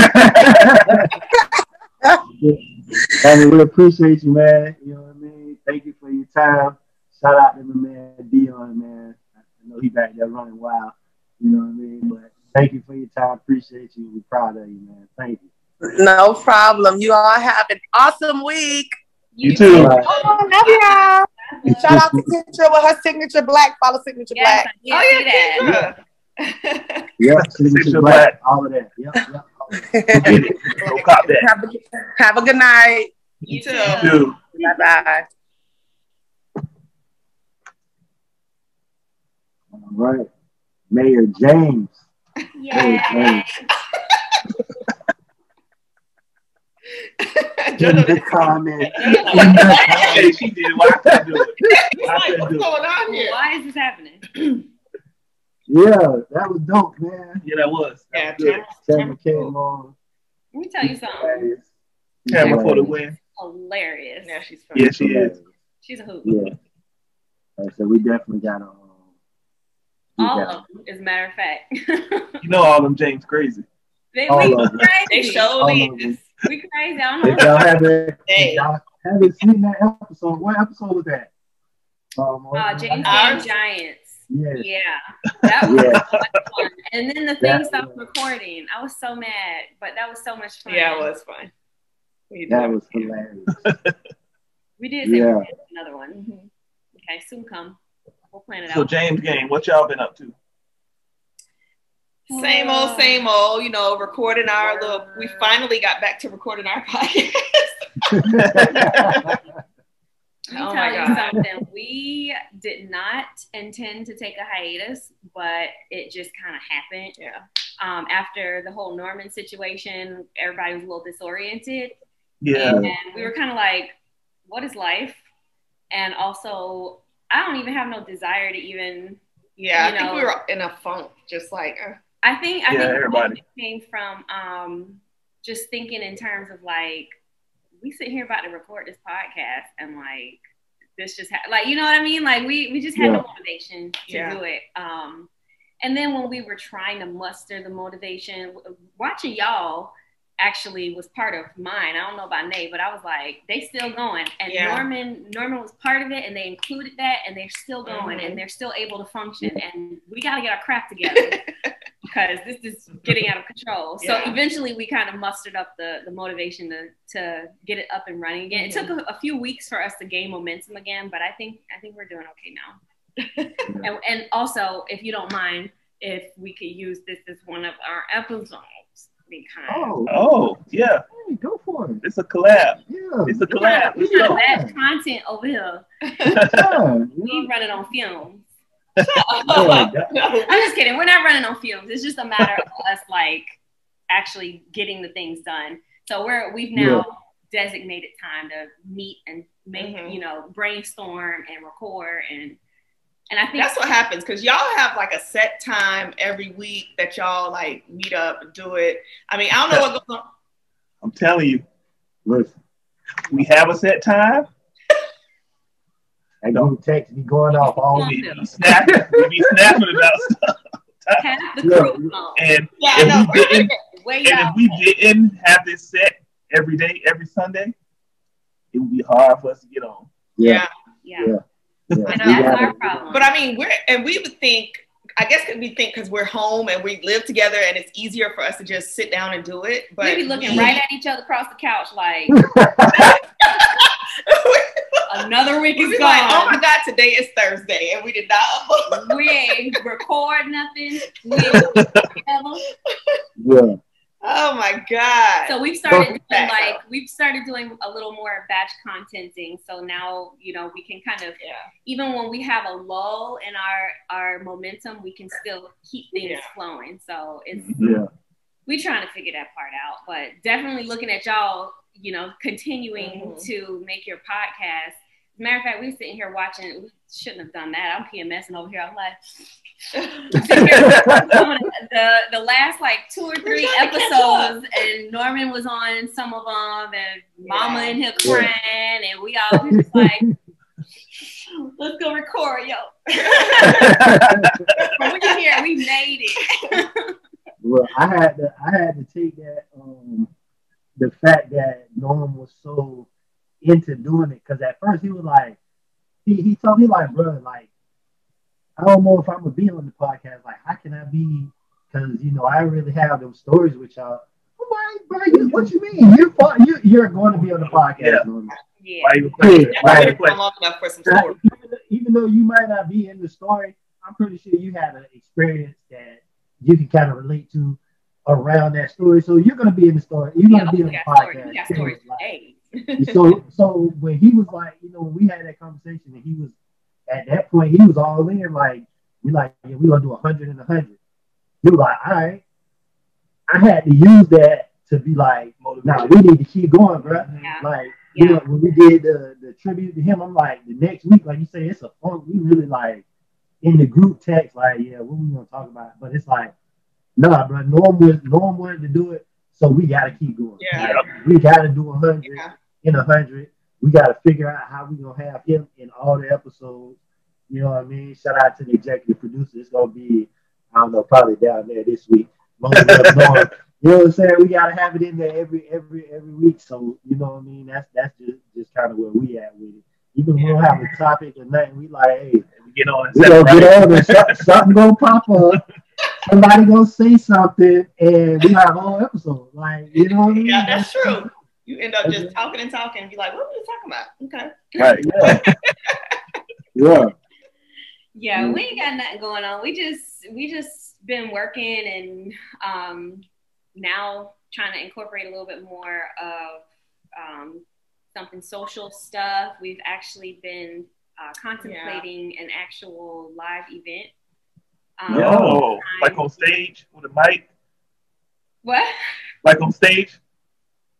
S4: I mean, we appreciate you, man. You know what I mean? Thank you for your time. Shout out to my man Dion, man. I know he back there running wild. You know what I mean? But thank you for your time. Appreciate you. We're proud of you, man. Thank you.
S6: No problem. You all have an awesome week.
S5: You too.
S4: All right.
S6: Oh, love y'all. Shout out to Kendra with her signature black. Follow signature
S3: Yes,
S6: black.
S3: I did see that.
S1: yeah.
S4: Signature
S5: Signature
S4: black, all of that. Yep, yep. all of that.
S5: Get it. Go cop that.
S6: have, a, have a good night.
S3: You
S1: too.
S3: too.
S6: Bye bye.
S4: All right. Mayor James.
S3: Yay.
S4: In the comment. In
S1: Jojo,
S4: the
S5: Hey, she did it. Why I couldn't do it?
S1: it's like, what's going on here?
S3: Why is this happening?
S4: Yeah, that was dope, man.
S5: Yeah, that was. That
S1: Yeah,
S5: was good.
S1: Tamara-
S4: Tamara came on.
S3: Let me tell you something.
S5: Tamara for the win.
S3: Hilarious.
S1: Yeah, she's funny.
S5: Yeah, she is.
S3: She's a hoot.
S4: Yeah. Like I said, we definitely got to.
S3: All of them, as a matter of fact.
S5: You know all them James crazy.
S3: they,
S4: All
S3: we
S4: of them.
S3: crazy.
S1: They surely
S4: All of them.
S1: is.
S3: We crazy. I don't
S4: If y'all haven't,
S1: Hey.
S4: y'all haven't seen that episode, what episode was that? Um,
S3: Uh, James and Giants.
S4: Yes.
S3: Yeah, that was
S4: Yeah.
S3: so much fun. And then the thing
S4: That
S3: stopped
S4: was-
S3: recording. I was so mad, but that was so much fun.
S1: Yeah, it was fun. We
S4: That was hilarious.
S3: We did say
S4: Yeah.
S3: we did another one. Okay, soon come. We'll plan it
S5: So
S3: out.
S5: James game, what y'all been up to?
S1: Same old, same old. You know, recording our little. We finally got back to recording our podcast.
S3: Let me
S1: Oh
S3: tell
S1: my
S3: you
S1: God.
S3: something. We did not intend to take a hiatus, but it just kind of happened.
S1: yeah.
S3: Um, after the whole Norman situation, everybody was a little disoriented.
S5: Yeah.
S3: And we were kind of like, what is life? And also, I don't even have no desire to even.
S1: Yeah,
S3: You
S1: I think
S3: know.
S1: we were in a funk, just like. Uh,
S3: I think I
S5: Yeah,
S3: think
S5: everybody.
S3: it came from um, just thinking in terms of like we sit here about to record this podcast and like this just ha- like you know what I mean like we we just had no motivation to
S1: Yeah.
S3: do it um, and then when we were trying to muster the motivation watching y'all actually was part of mine I don't know about Nate but I was like they still going and
S1: Yeah.
S3: Norman Norman was part of it and they included that and they're still going
S1: Mhm.
S3: and they're still able to function and we got to get our crap together because this is getting out of control. So eventually, we kind of mustered up the, the motivation to, to get it up and running again. It took a, a few weeks for us to gain momentum again, but I think I think we're doing okay now. and, and also, if you don't mind, if we could use this as one of our episodes, because
S4: oh,
S5: Oh, yeah.
S4: hey, go for it.
S5: It's a collab.
S4: Yeah.
S5: It's a collab.
S3: we got
S5: go.
S3: bad content over here.
S4: yeah,
S3: We
S4: know,
S3: running on fumes.
S4: yeah, that-
S3: I'm just kidding. We're not running on fumes. It's just a matter of us like actually getting the things done. So we're we've now designated time to meet and make
S1: Mhm.
S3: you know brainstorm and record and and I think
S1: That's what happens because y'all have like a set time every week that y'all like meet up and do it. I mean, I don't know what goes on.
S5: I'm telling you,
S4: listen,
S5: we have a set time.
S4: that group text be going off all
S5: We
S4: week.
S5: be snapping, we be snapping about stuff.
S3: half the crew on.
S5: And
S1: Yeah,
S5: if
S1: I know.
S5: we didn't,
S3: Way
S5: and if we didn't have this set every day, every Sunday, it would be hard for us to get on.
S1: Yeah.
S3: Yeah.
S4: Yeah. Yeah.
S3: And
S4: We
S3: that's our problem.
S1: But I mean, we're and we would think. I guess we think because we're home and we live together and it's easier for us to just sit down and do it. But
S3: we be looking
S1: we-
S3: right at each other across the couch like another week
S1: we
S3: is
S1: be like, oh my god, today is Thursday and we did not.
S3: we ain't record nothing. We ain't together.
S4: yeah.
S1: Oh my god.
S3: So we've started doing like we've started doing a little more batch contenting. So now you know we can kind of
S1: yeah.
S3: even when we have a lull in our our momentum, we can still keep things
S1: Yeah.
S3: flowing. So it's
S4: Yeah.
S3: we're trying to figure that part out, but definitely looking at y'all, you know, continuing
S1: Mhm.
S3: to make your podcast. Matter of fact, we're sitting here watching. We shouldn't have done that. I'm PMSing over here. I'm like, sitting here doing the the last like two or three
S1: trying to catch
S3: episodes, and Norman was on some of them, and Mama
S1: Yeah.
S3: in here crying, and we all we just like, let's go record, yo. From we here, we made it.
S4: Well, I had to I had to take that um the fact that Norm was so into doing it because at first he was like he, he told me like bro like I don't know if I'm gonna be on the podcast like how can I be because you know I really have them stories with y'all. I'm bro, you, what you mean? You're you you're going to be on the podcast.
S5: Yeah.
S3: Yeah.
S4: Yeah,
S5: why
S1: That
S5: you
S1: would have long enough for some
S4: Now, even, even though you might not be in the story, I'm pretty sure you had an experience that you can kind of relate to around that story. So you're going to be in the story. You're going
S3: Yeah,
S4: to be
S3: we
S4: on the podcast.
S3: We got
S4: too.
S3: stories
S4: so, so when he was like, you know, when we had that conversation, and he was at that point, he was all in. Like we like, yeah, we gonna do a hundred and a hundred. He was like, all right. I had to use that to be like, nah, we need to keep going, bro.
S3: Yeah.
S4: Like, you know, when we did the, the tribute to him, I'm like, the next week, like you say, it's a fun. We really like in the group text, like, yeah, what we gonna talk about? But it's like, nah, bro. Norm was Norm wanted to do it, so we gotta keep going.
S1: Yeah.
S4: We gotta do a hundred
S1: Yeah.
S4: in a hundred. We gotta figure out how we gonna have him in all the episodes. You know what I mean? Shout out to the executive producer. It's gonna be, I don't know, probably down there this week. Long as up. You know what I'm saying? We gotta have it in there every every every week. So you know what I mean? That's that's just just kind of where we at with it. Even when we don't have a topic or nothing, we like, hey,
S5: We get on.
S4: we gonna
S5: it
S4: get on and some- something gonna pop up. Somebody gonna say something, and we have a whole episode. Like you know what I mean?
S1: Yeah, that's true. You end up just talking and talking and be like, what were you talking about? Okay.
S5: Right.
S4: Yeah. yeah.
S3: Yeah, we ain't got nothing going on. We just we just been working and um now trying to incorporate a little bit more of um something social stuff. We've actually been uh, contemplating an actual live event. Um,
S5: Oh, like on stage with a mic,
S3: What?
S5: like on stage.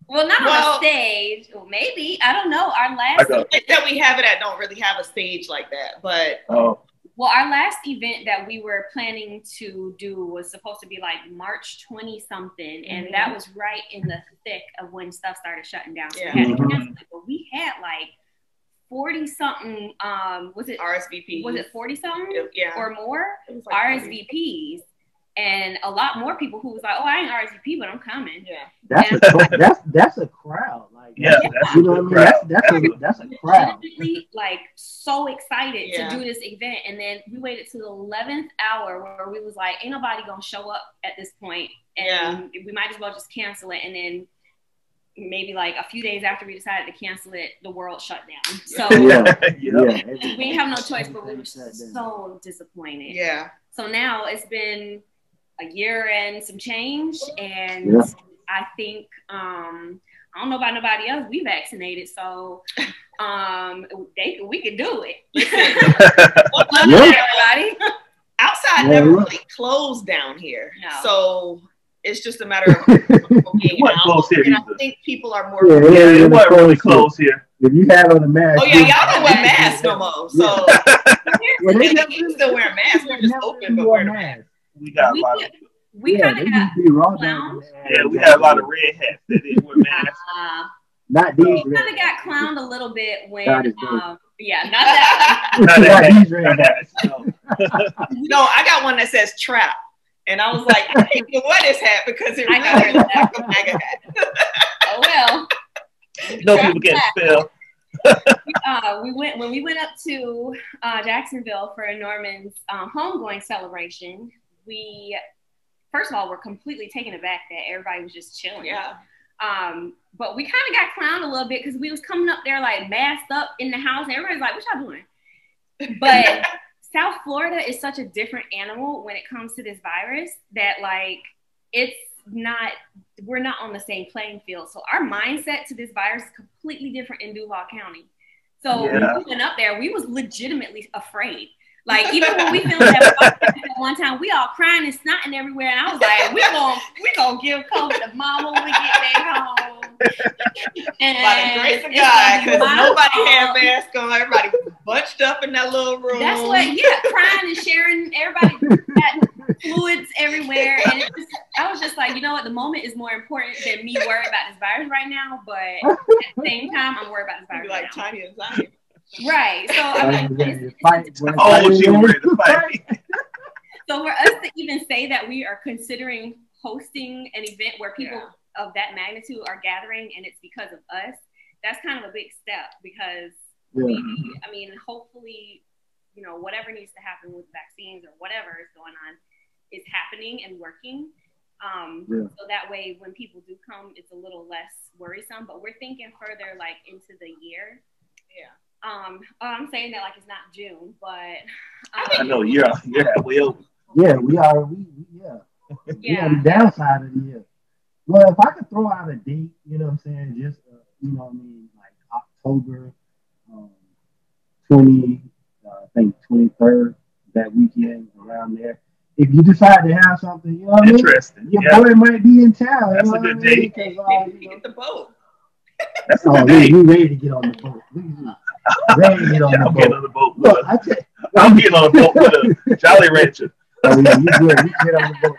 S3: Well, not
S1: Well-
S3: on stage. Well, maybe I don't know. Our last
S5: Like a-
S1: I that we have it at don't really have a stage like that, but
S5: Oh,
S3: Well, our last event that we were planning to do was supposed to be like March 20 something, and
S1: Mhm.
S3: that was right in the thick of when stuff started shutting down. So
S1: Yeah.
S3: we had to
S5: Mhm.
S3: cancel it. But we had like 40 something, um, was it
S1: RSVP.
S3: was it 40 something
S1: yeah.
S3: or more
S1: It was like
S3: RSVPs? And a lot more people who was like, "Oh, I ain't RSVP, but I'm coming."
S1: Yeah.
S4: That's a that's that's a crowd. Like
S5: yeah. That's
S4: you know what I mean? That's that's a that's a crowd.
S3: legitimately like so excited
S1: Yeah.
S3: to do this event and then we waited to the 11th hour where we was like ain't nobody gonna show up at this point and we might as well just cancel it and then maybe like a few days after we decided to cancel it the world shut down so
S4: Yeah,
S5: yeah.
S4: yeah.
S3: we have no choice but we were
S4: Everything shut down.
S3: so disappointed
S1: Yeah.
S3: so now it's been a year and some change and
S4: Yeah.
S3: i think um I don't know about nobody else. We vaccinated, so um, they we could do it.
S1: Well, other
S4: Yeah.
S3: Everybody,
S1: outside
S4: Yeah,
S1: never
S4: look.
S1: really closed down here.
S3: No.
S1: So it's just a matter of being
S5: It wasn't
S1: out.
S5: here
S1: and I think people are more
S4: Yeah,
S5: Yeah,
S4: yeah,
S5: it wasn't really
S4: close.
S5: close here.
S4: If you had on a mask,
S1: Oh yeah, y'all don't wear masks no more. So
S4: Well,
S1: they,
S4: they
S1: still wear masks. We're just open, but
S4: wore
S1: we're
S4: masks.
S5: We got a
S3: we,
S5: lot of
S3: we
S4: yeah,
S3: kind of got
S4: used to be raw
S3: clowned.
S4: down
S5: yeah. We had a lot of red hats that didn't wear masks.
S3: uh,
S4: Not these.
S3: we kind of got clowned a little bit when
S4: God is good.
S3: um, yeah, not that
S5: Not
S4: Not
S5: that
S4: these red
S5: not
S4: hats.
S5: that. No.
S1: no, I got one that says trap. And I was like, I can't even wear hat because it
S3: I got
S1: really looks like a MAGA hat.
S3: Oh well.
S5: No people get spelled.
S3: uh, we went when we went up to uh, Jacksonville for Norman's um, homegoing celebration. We first of all were completely taken aback that everybody was just chilling.
S1: Yeah.
S3: Um, but we kind of got clowned a little bit because we was coming up there like masked up in the house, and everybody's like, "What y'all doing?" But South Florida is such a different animal when it comes to this virus that like it's not we're not on the same playing field. So our mindset to this virus is completely different in Duval County. So
S5: Yeah.
S3: when we went up there, we was legitimately afraid. Like even when we filmed that podcast one time, we all crying and snotting everywhere, and I was like, "We're gonna we're gonna give COVID to mama when we get back home." And
S1: By the grace of God, because nobody had masks on. Everybody was bunched up in that little room.
S3: That's what, yeah, crying and sharing. Everybody got fluids everywhere, and just, I was just like, you know what? The moment is more important than me worried about this virus right now. But at the same time, I'm worried about this virus right
S1: like
S3: now.
S1: Tanya and Zion.
S3: Right. So I mean,
S4: When
S3: it's,
S4: you
S3: it's-
S5: Oh,
S4: it's
S5: she ready to fight.
S3: so for us to even say that we are considering hosting an event where people
S1: Yeah.
S3: of that magnitude are gathering, and it's because of us, that's kind of a big step because
S4: Yeah.
S3: we, I mean, hopefully, you know, whatever needs to happen with vaccines or whatever is going on is happening and working. Um,
S4: Yeah.
S3: So that way, when people do come, it's a little less worrisome. But we're thinking further, like into the year.
S1: Yeah.
S3: Um, oh, I'm saying that like it's not June, but
S5: I
S3: um,
S5: know you're you're halfway over.
S4: Yeah, we are. We, we yeah. We
S3: yeah,
S4: on the downside of the year. Well, if I could throw out a date, you know what I'm saying, just uh, you know what I mean, like October um, twenty, uh, I think twenty third that weekend around there. If you decide to have something, you know what I mean,
S5: Interesting.
S4: your
S5: Yeah,
S4: boy might be in town.
S5: That's
S4: you know
S5: a good
S4: what I mean?
S5: date.
S4: 'Cause, uh, you know,
S1: get the boat.
S5: that's a
S4: oh,
S5: good
S4: we,
S5: date.
S4: we ready to get on the boat. We, we ready to get on
S5: Yeah,
S4: the
S5: I'm getting
S4: boat.
S5: on the boat. With
S4: Look,
S5: a,
S4: I tell
S5: I'm getting on the boat with a Jolly Rancher.
S4: oh, yeah, you good. You get on the boat.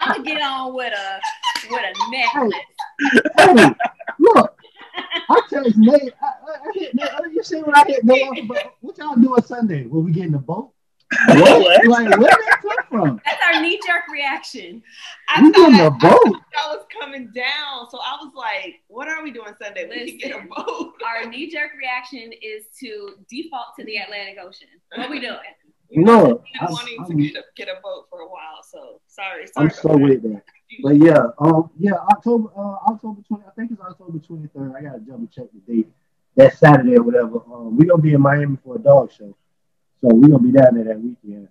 S3: I'm gonna get on with a with a necklace.
S4: hey, look, I text Nate. I, I, I hit Nate. You see when I hit Nate? I was like, what what y'all doing Sunday? Will we get in the boat?
S5: What?
S4: like, where did that come from?
S3: That's our knee jerk reaction.
S1: I
S4: We
S1: thought
S4: in the boat.
S1: I was coming down, so I was like, "What are we doing Sunday? We can get a
S3: Listen.
S1: boat."
S3: Our knee jerk reaction is to default to the Atlantic Ocean. What we doing?
S4: No,
S1: I've
S4: I'm,
S1: been wanting to
S4: I'm,
S1: get a, get a boat for a while, so sorry. sorry
S4: I'm so
S1: about
S4: with that. But yeah, um, yeah, October, uh, October twenty. I think it's October twenty third. I gotta double check the date. That Saturday or whatever. Um, we gonna be in Miami for a dog show, so we're gonna be down there that weekend.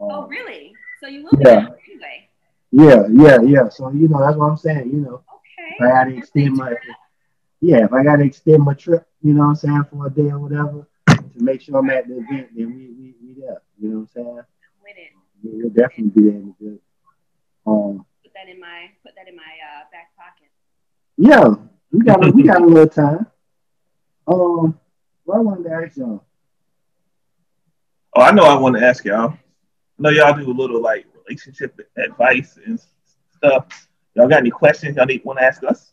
S4: Um,
S3: Oh, really? So you will be
S4: Yeah.
S3: there anyway.
S4: Yeah, yeah, yeah. So you know, that's what I'm saying. You know,
S3: Okay.
S4: if I gotta extend my, yeah, if I gotta extend my trip, you know, what I'm saying for a day or whatever, to make sure I'm at the event, then we we, we there. You know what I'm saying?
S3: With it.
S4: We- We'll definitely be there. in the good. Um,
S3: Put that in my put that in my uh, back pocket.
S4: Yeah, we got a, we got a little time. Um, what I wanted to ask y'all.
S5: Oh, I know. I want to ask y'all. I know y'all do a little like relationship advice and stuff. Y'all got any questions y'all need want to ask us?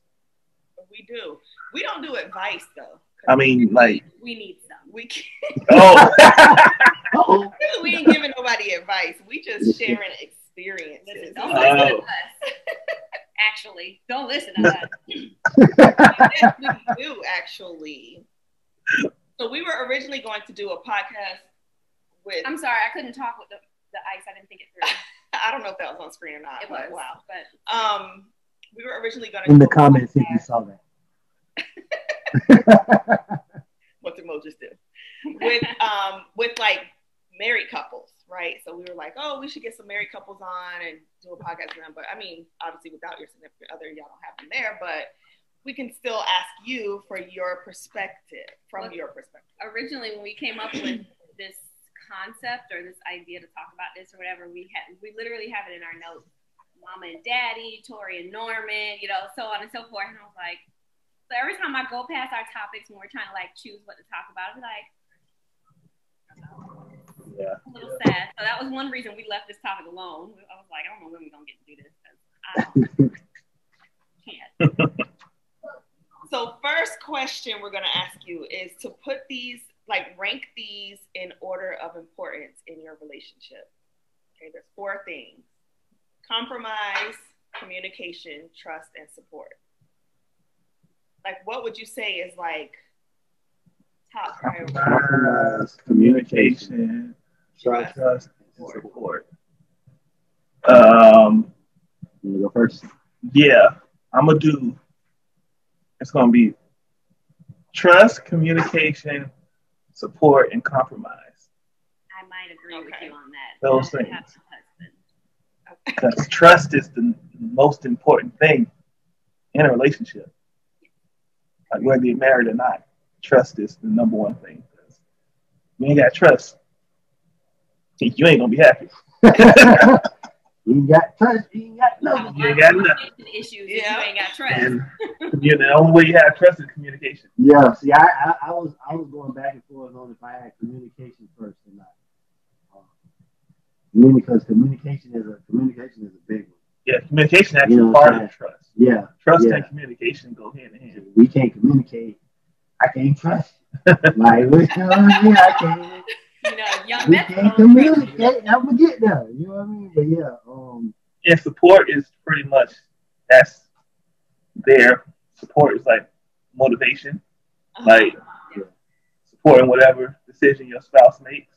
S1: We do. We don't do advice though.
S5: I mean, like,
S3: We need some.
S1: we can't,
S5: oh,
S4: Uh-oh.
S1: we ain't giving nobody advice. We just sharing experiences.
S3: Listen, don't
S5: Oh.
S3: to us. Actually, don't listen to us.
S1: yes, we do actually. So we were originally going to do a podcast with.
S3: I'm sorry, I couldn't talk with the, the ice. I didn't think it through.
S1: I don't know if that was on screen or not.
S3: It
S1: but
S3: was.
S1: Wow.
S3: But
S1: Um, we were originally going to
S4: In the comments, if you saw that.
S1: what the emojis do with um with like married couples, right? So we were like, oh, we should get some married couples on and do a podcast with them. But I mean, obviously, without your significant other, y'all don't have them there. But we can still ask you for your perspective, from
S3: Well,
S1: your perspective.
S3: originally, when we came up with this concept or this idea to talk about this or whatever, we had we literally have it in our notes. Mama and Daddy, Tori and Norman, you know, so on and so forth. And I was like, so every time I go past our topics when we're trying to like choose what to talk about, I'd be like,
S5: yeah.
S3: a little sad. So that was one reason we left this topic alone. I was like, I don't know when we're gonna get to do this. I can't.
S1: So, first question we're going to ask you is to put these, like, rank these in order of importance in your relationship. Okay, there's four things compromise, communication, trust, and support. Like, what would you say is like top priority?
S5: Compromise, communication,
S1: Trust.
S5: trust, and support. Um,
S4: You wanna go first.
S5: yeah, I'm gonna do. It's gonna be trust, communication, support, and compromise.
S3: I might agree with you on that.
S5: Those
S3: I
S5: things.
S3: have a husband.
S5: Because trust is the most important thing in a relationship. Like whether you're married or not, trust is the number one thing. you ain't got trust, you ain't gonna be happy.
S4: You ain't got trust. You ain't got nothing.
S5: You ain't got nothing.
S3: Issues
S1: Yeah.
S3: you ain't got trust.
S5: And you know, the only way you have trust is communication.
S4: Yeah. See, I, I, I was I was going back and forth on if I had communication first or not. Um, because communication is a communication is a big one.
S5: Yeah, communication actually
S4: You know
S5: part of trust.
S4: Yeah.
S5: Trust
S4: Yeah.
S5: and communication go hand in hand.
S4: We can't communicate. I can't trust. you. like, what you know what I mean? I can't.
S3: You know, young
S4: We can't
S3: knows-
S4: communicate. I'm gonna get there. You know what I mean? But yeah, um,
S5: And support is pretty much that's there. Support is like motivation, like supporting whatever decision your spouse makes.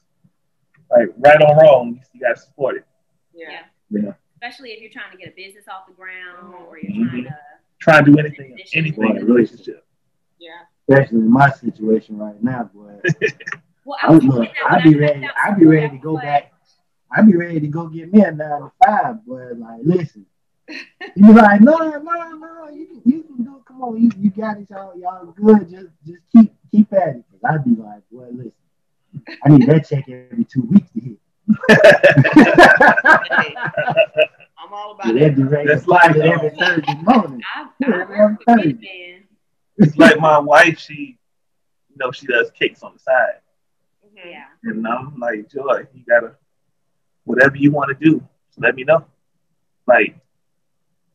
S5: Like right or wrong, you gotta support it.
S1: Yeah.
S5: Yeah.
S3: Especially if you're trying to get a business off the ground or you're trying to.
S5: Try to do anything, anything in a relationship.
S1: Yeah.
S4: especially in my situation right now, boy.
S3: Well,
S4: I
S3: was
S4: look,
S3: that
S4: I'd be ready. I'd be ready to go
S3: like,
S4: back. I'd be ready to go get me a nine to five, boy. Like, listen. You be like, no, no, no, no. you can, you can do. it. Come on, you, you got it, y'all, y'all good. Just, just keep, keep at it. Cause I'd be like, boy, listen. I need that check every two weeks to hit.
S1: Hey, I'm all about
S4: They'd
S1: it.
S4: be ready
S5: That's
S4: to fight
S5: like,
S4: it every Thursday morning.
S3: I,
S4: Yeah,
S3: I
S4: I'm
S3: work with
S4: telling
S3: these men.
S5: it's like my wife, she you know, she does cakes on the side.
S3: Yeah.
S5: And I'm like, Joy, you gotta whatever you wanna do, let me know. Like,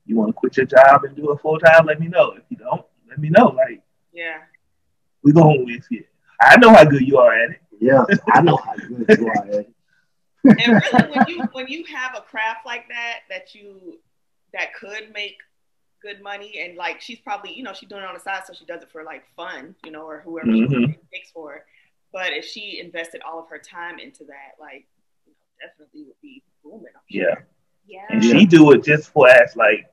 S5: you wanna quit your job and do it full time, let me know. If you don't, let me know. Like,
S1: Yeah.
S5: we going with you. I know how good you are at it.
S4: Yeah, I know how good you are. at it.
S1: and really, when you when you have a craft like that that you that could make good money, and like she's probably you know she's doing it on the side, so she does it for like fun, you know, or whoever
S5: Mhm.
S1: she takes for. It. But if she invested all of her time into that, like you know, definitely would be booming. I'm sure.
S5: Yeah.
S3: Yeah.
S5: And she do it just for as like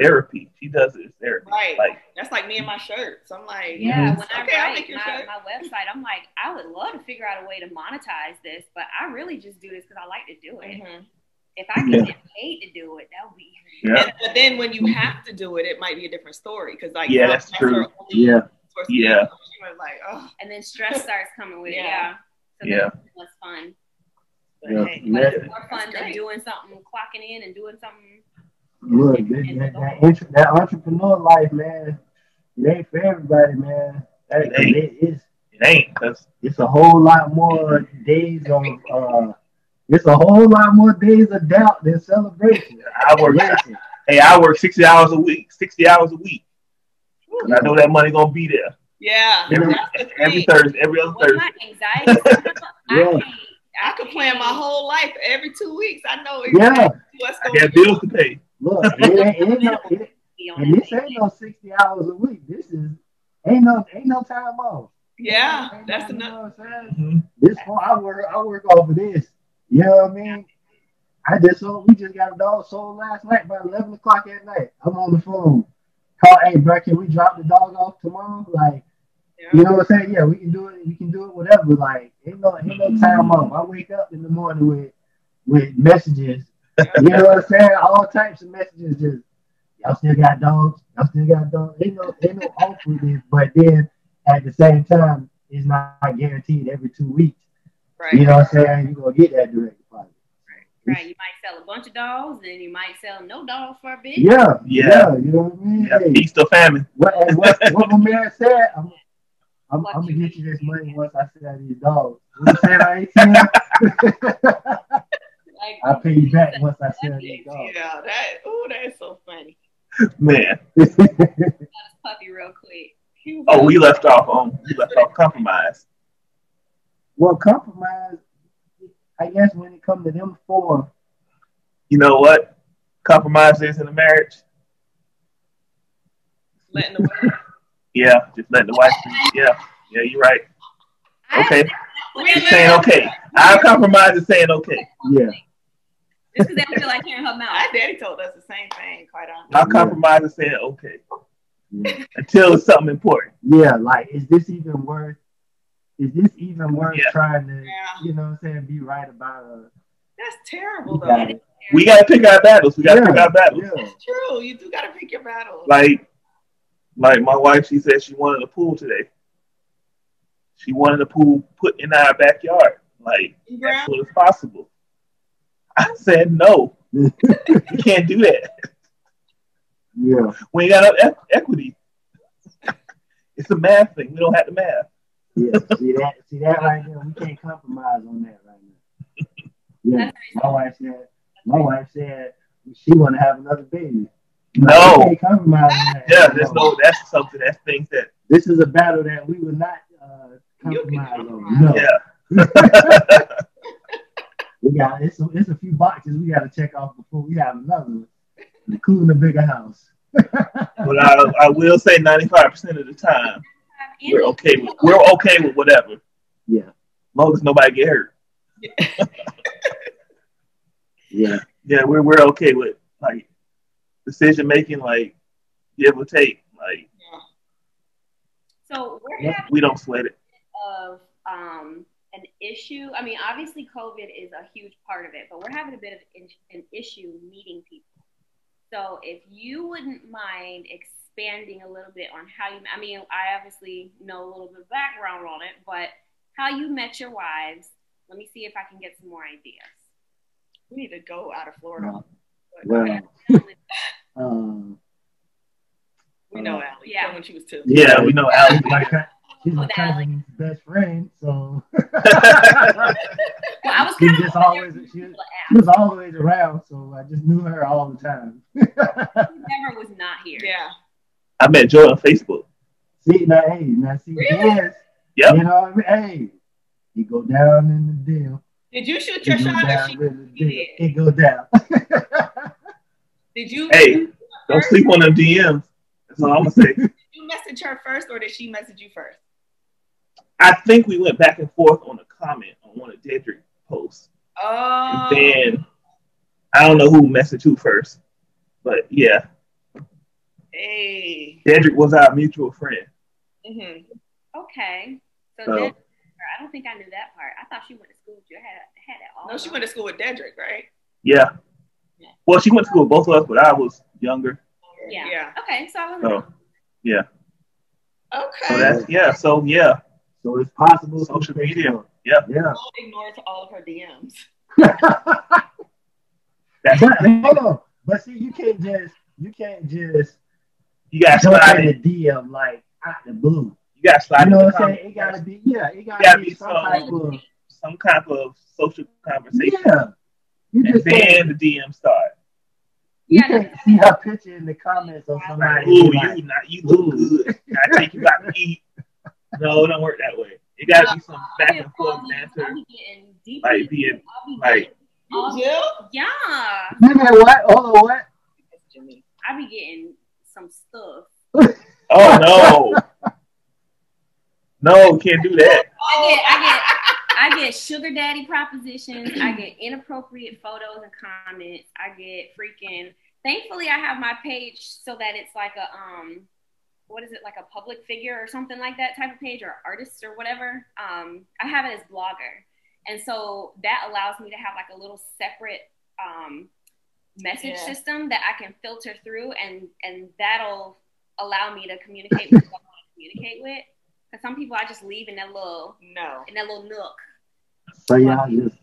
S5: therapy. She does it as therapy.
S1: Right.
S5: Like
S1: That's like me and my shirts. I'm like,
S3: Yeah,
S4: Mhm.
S3: when I
S1: Okay, I'll
S3: write
S1: make your
S3: my, my website, I'm like, I would love to figure out a way to monetize this, but I really just do this because I like to do it.
S1: mhm.
S3: If I can
S5: Yeah.
S3: get paid to do it, that would be
S5: yeah.
S1: And- but then when you have to do it, it might be a different story because like
S5: Yeah,
S1: now
S5: that's true.
S1: only
S4: Yeah,
S1: source of
S5: Yeah.
S1: income. She was like, oh,
S3: and then stress starts coming with it.
S1: Yeah.
S3: Yeah. So
S5: Yeah.
S3: that's less fun.
S1: but
S4: Yeah.
S1: hey,
S3: But
S4: Yeah.
S3: it's more fun than doing something, clocking in and doing something.
S4: look, that, that, that, entre- that entrepreneur life, man, it ain't for everybody, man. That,
S5: It ain't.
S4: it- it's
S5: It ain't because
S4: it's a whole lot more days of uh, it's a whole lot more days of doubt than celebration.
S5: I work. Hey, I work sixty hours a week. Sixty hours a week. 'Cause I know that money gonna be there
S1: yeah,
S5: every
S1: the
S5: every. Thursday, every other
S3: With
S5: Thursday.
S3: my anxiety,
S4: Yeah.
S3: I can't.
S1: I could plan my whole life every two weeks. I know
S4: Yeah.
S1: exactly what's
S5: I
S1: going
S5: got bills to pay.
S4: look, it ain't, it ain't no, it, and this ain't no sixty hours a week. This is ain't no ain't no time off.
S1: Yeah,
S4: Ain't
S1: that's
S4: no- you
S1: enough.
S4: know what I'm saying?
S5: Mhm.
S4: This one, I work, I work off of this. You know what I mean? I just sold, we just got a dog sold last night by eleven o'clock at night. I'm on the phone. Call, hey, bro, can we drop the dog off tomorrow? Like, you know what I'm saying? Yeah, we can do it. We can do it. Whatever. Like, ain't no, ain't no time off. I wake up in the morning with, with messages. You know what I'm saying? All types of messages. Just y'all still got dogs. Y'all still got dogs. Ain't no, ain't no off with this. But then at the same time, it's not guaranteed every two weeks.
S1: Right.
S4: You know what I'm saying? You're gonna get that direct.
S3: Right, you might sell a bunch of dogs, and you might sell no dogs for a bit.
S4: Yeah,
S5: Yeah.
S4: yeah, you know what I mean?
S5: Yeah,
S4: Hey,
S5: feast or famine.
S4: what, what, what my man said, I'm, I'm, I'm gonna get you this money once I sell these dogs. What you said, I ain't
S3: Like,
S4: I'll pay you back once I sell these dogs.
S1: Yeah, that oh, that is so funny.
S5: Man.
S3: puppy real quick.
S5: Oh, we left off on we left off compromise.
S4: well, compromise, I guess when it comes to them four,
S5: You know what? Compromise is in a marriage.
S1: Letting the wife.
S5: Yeah, just letting the wife. Be, yeah, yeah, you're right. Okay,
S3: understand
S5: She's saying okay. Our compromise is saying okay.
S4: yeah,
S3: Just because they don't feel like hearing her
S1: my
S3: mouth.
S1: daddy told us the same thing. Quite honestly.
S5: Our compromise is saying okay
S4: yeah,
S5: until it's something important.
S4: yeah. Like, is this even worth? Is this even worth
S5: Yeah.
S4: trying to,
S1: Yeah,
S4: you know, what I'm saying, be right about? Uh,
S1: that's terrible though.
S4: Yeah.
S5: We gotta pick our battles. We gotta
S4: yeah,
S5: pick our battles.
S4: yeah.
S1: It's true. You do got to pick your battles.
S5: Like, like my wife, she said she wanted a pool today. She wanted a pool put in our backyard, like as
S1: Ground-
S5: soon as possible. I said no. you can't do that.
S4: Yeah,
S5: We ain't got enough equity. It's a math thing. We don't have the math.
S4: Yeah. See that? See that right there? We can't compromise on that right now. Yeah, my wife said. My wife said she want to have another baby.
S5: No.
S4: we can't compromise on that.
S5: Yeah, there's no. That's something. That's things that.
S4: This is a battle that we would not uh,
S1: You
S4: compromise on. No,
S5: Yeah.
S4: we got it's a, it's a few boxes we got to check off before we have another one. Including a bigger house.
S5: But I, I will say, 95 percent of the time, we're okay. With, we're okay with whatever, as
S4: Yeah,
S5: long as nobody get hurt.
S4: yeah,
S5: Yeah, we're we're okay with like decision making, like give or take. Like
S1: Yeah.
S3: So we're having
S5: we don't sweat it.
S3: of um, an issue. I mean, obviously, COVID is a huge part of it, but we're having a bit of an, an issue meeting people. So, if you wouldn't mind expanding a little bit on how you, I mean, I obviously know a little bit of background on it, but how you met your wives. Let me see if I can get some more ideas.
S1: We need to go out of Florida. But
S4: well, um,
S1: we know Allie.
S3: Yeah.
S1: Yeah. When she was two.
S5: Yeah, we know
S4: She's
S5: Alex.
S4: my, she's my
S3: With Alex.
S4: cousin's best friend, so
S3: Well, I was
S4: she
S3: kind of
S4: just always she, she was always around, so I just knew her all the time.
S3: She never was not here.
S1: Yeah.
S5: I met Joy on Facebook.
S4: see now, hey, now see,
S1: Really?
S4: yes,
S5: Yep.
S4: you know, what I mean? hey, It go down in the deal.
S1: Did you shoot
S4: It
S1: your
S4: go
S1: shot or
S4: down
S1: she?
S4: in the
S1: she
S4: DM.
S1: did?
S4: It go down.
S1: Did you?
S5: Hey, don't sleep on them DMs. That's all I'm gonna say.
S1: Did you message her first, or did she message you first?
S5: I think we went back and forth on a comment on one of Dedrick posts.
S1: Oh.
S5: And then I don't know who messaged who first, but yeah,
S1: Hey.
S5: Dedrick was our mutual friend.
S1: hmm
S3: Okay. So
S5: So-
S3: then, I don't think I knew that part. I thought she went to school with you. I had had that all.
S1: No, she went to school with Dedrick, right?
S5: Yeah. Well, she went to school with both of us, but I was younger.
S3: Yeah.
S1: Yeah.
S3: Okay, so I wasn't.
S5: So yeah.
S1: Okay.
S5: So that's yeah. So yeah.
S4: so it's possible.
S5: Social media.
S4: Yeah. Yeah.
S1: Don't ignore all of her DMs.
S5: That's
S4: but hold on. But see, you can't just you can't just
S5: you got to
S4: jump
S5: slide
S4: in
S5: in.
S4: the DM like out the blue.
S5: You got to slide
S4: You
S5: in
S4: know
S5: the
S4: what I'm saying?
S5: comments.
S4: It gotta be yeah. It gotta,
S5: Gotta
S4: be,
S5: be
S4: some
S5: some-
S4: type of
S5: some kind of social conversation,
S4: yeah. You
S5: and
S4: just can't,
S5: then the DM start.
S4: you
S3: Yeah,
S4: can't see her picture in the comments of somebody.
S5: Ooh,
S4: like,
S5: you not you look good. I take you out to eat. No, it don't work that way. It gotta be some back and forth
S3: I'll
S5: banter,
S3: be getting deep.
S5: like being like
S3: getting all- yeah.
S4: You know what? Hold on, what?
S1: Jimmy.
S3: I be getting some stuff.
S5: Oh no. No, can't do that.
S3: I get, I get, I get sugar daddy propositions. I get inappropriate photos and comments. I get freaking. Thankfully, I have my page so that it's like a um, what is it like a public figure or something like that type of page or artist or whatever. Um, I have it as blogger, and so that allows me to have like a little separate um message
S1: Yeah.
S3: system that I can filter through, and and that'll allow me to communicate with who I want to communicate with. Because some people I just leave in that little
S1: No.
S3: in that little nook.
S4: So y'all just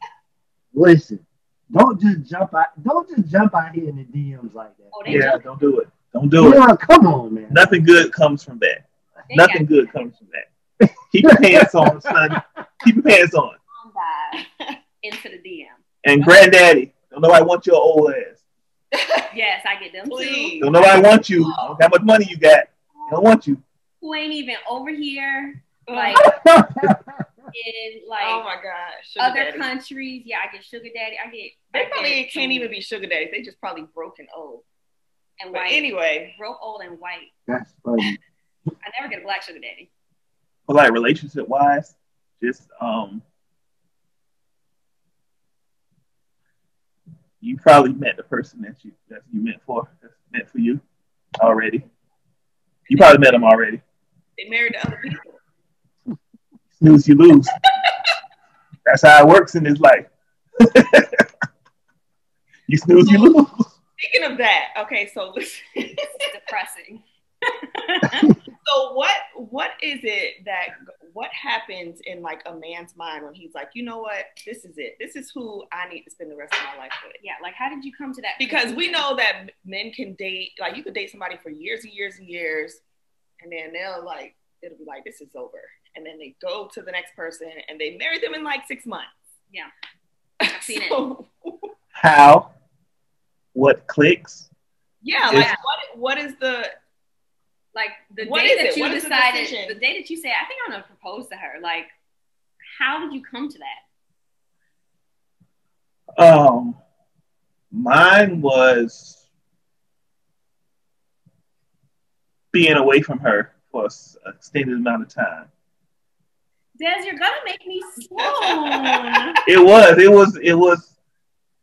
S4: listen. Don't just jump out. Don't just jump out here in the DMs like that.
S3: Oh,
S5: Yeah,
S3: jump.
S5: don't do it. Don't do it.
S4: Come on, man.
S5: Nothing good comes from that.
S3: They
S5: Nothing
S3: got
S5: good comes from that. Keep your pants on, son. Keep your pants on.
S3: on into the DM.
S5: And granddaddy, don't nobody want your old ass.
S3: Yes, I get them too.
S1: Please.
S5: Don't nobody want you. I don't care how much money you got. They don't want you.
S3: Who ain't even over here,
S1: Oh.
S3: like in like
S1: oh my gosh. Sugar
S3: other
S1: daddy.
S3: countries. Yeah, I get sugar daddy. I get.
S1: They
S3: I
S1: probably
S3: get
S1: can't
S3: some-
S1: even be sugar daddies. They just probably broken old.
S3: and
S1: But
S3: white.
S1: anyway,
S3: broke old and white.
S4: That's funny.
S3: I never get a black sugar daddy.
S5: But like relationship wise, just um you probably met the person that you that you meant for that's meant for you already. You probably met him already.
S1: they married to other people.
S5: Snooze you lose. That's how it works in this life. you snooze you lose.
S1: Speaking of that, okay, so listen.
S3: It's depressing.
S1: so what what is it that what happens in like a man's mind when he's like, you know what, this is it. This is who I need to spend the rest of my life with.
S3: yeah, like how did you come to that?
S1: Because we know that men can date, like you could date somebody for years and years and years, and then they'll like it'll be like this is over, and then they go to the next person and they marry them in like six months.
S3: Yeah. I've seen it.
S5: How? What clicks?
S1: yeah,
S5: It's-
S1: like what what is the
S3: like the
S1: What
S3: day that
S1: it?
S3: you
S1: What is the
S3: decided,
S1: decision?
S3: the day that you say, I think I'm gonna propose to her. Like, how did you come to that?
S5: Um mine was being away from her for an extended amount of time.
S3: Des, you're gonna make me swoon.
S5: It was, it was, it was,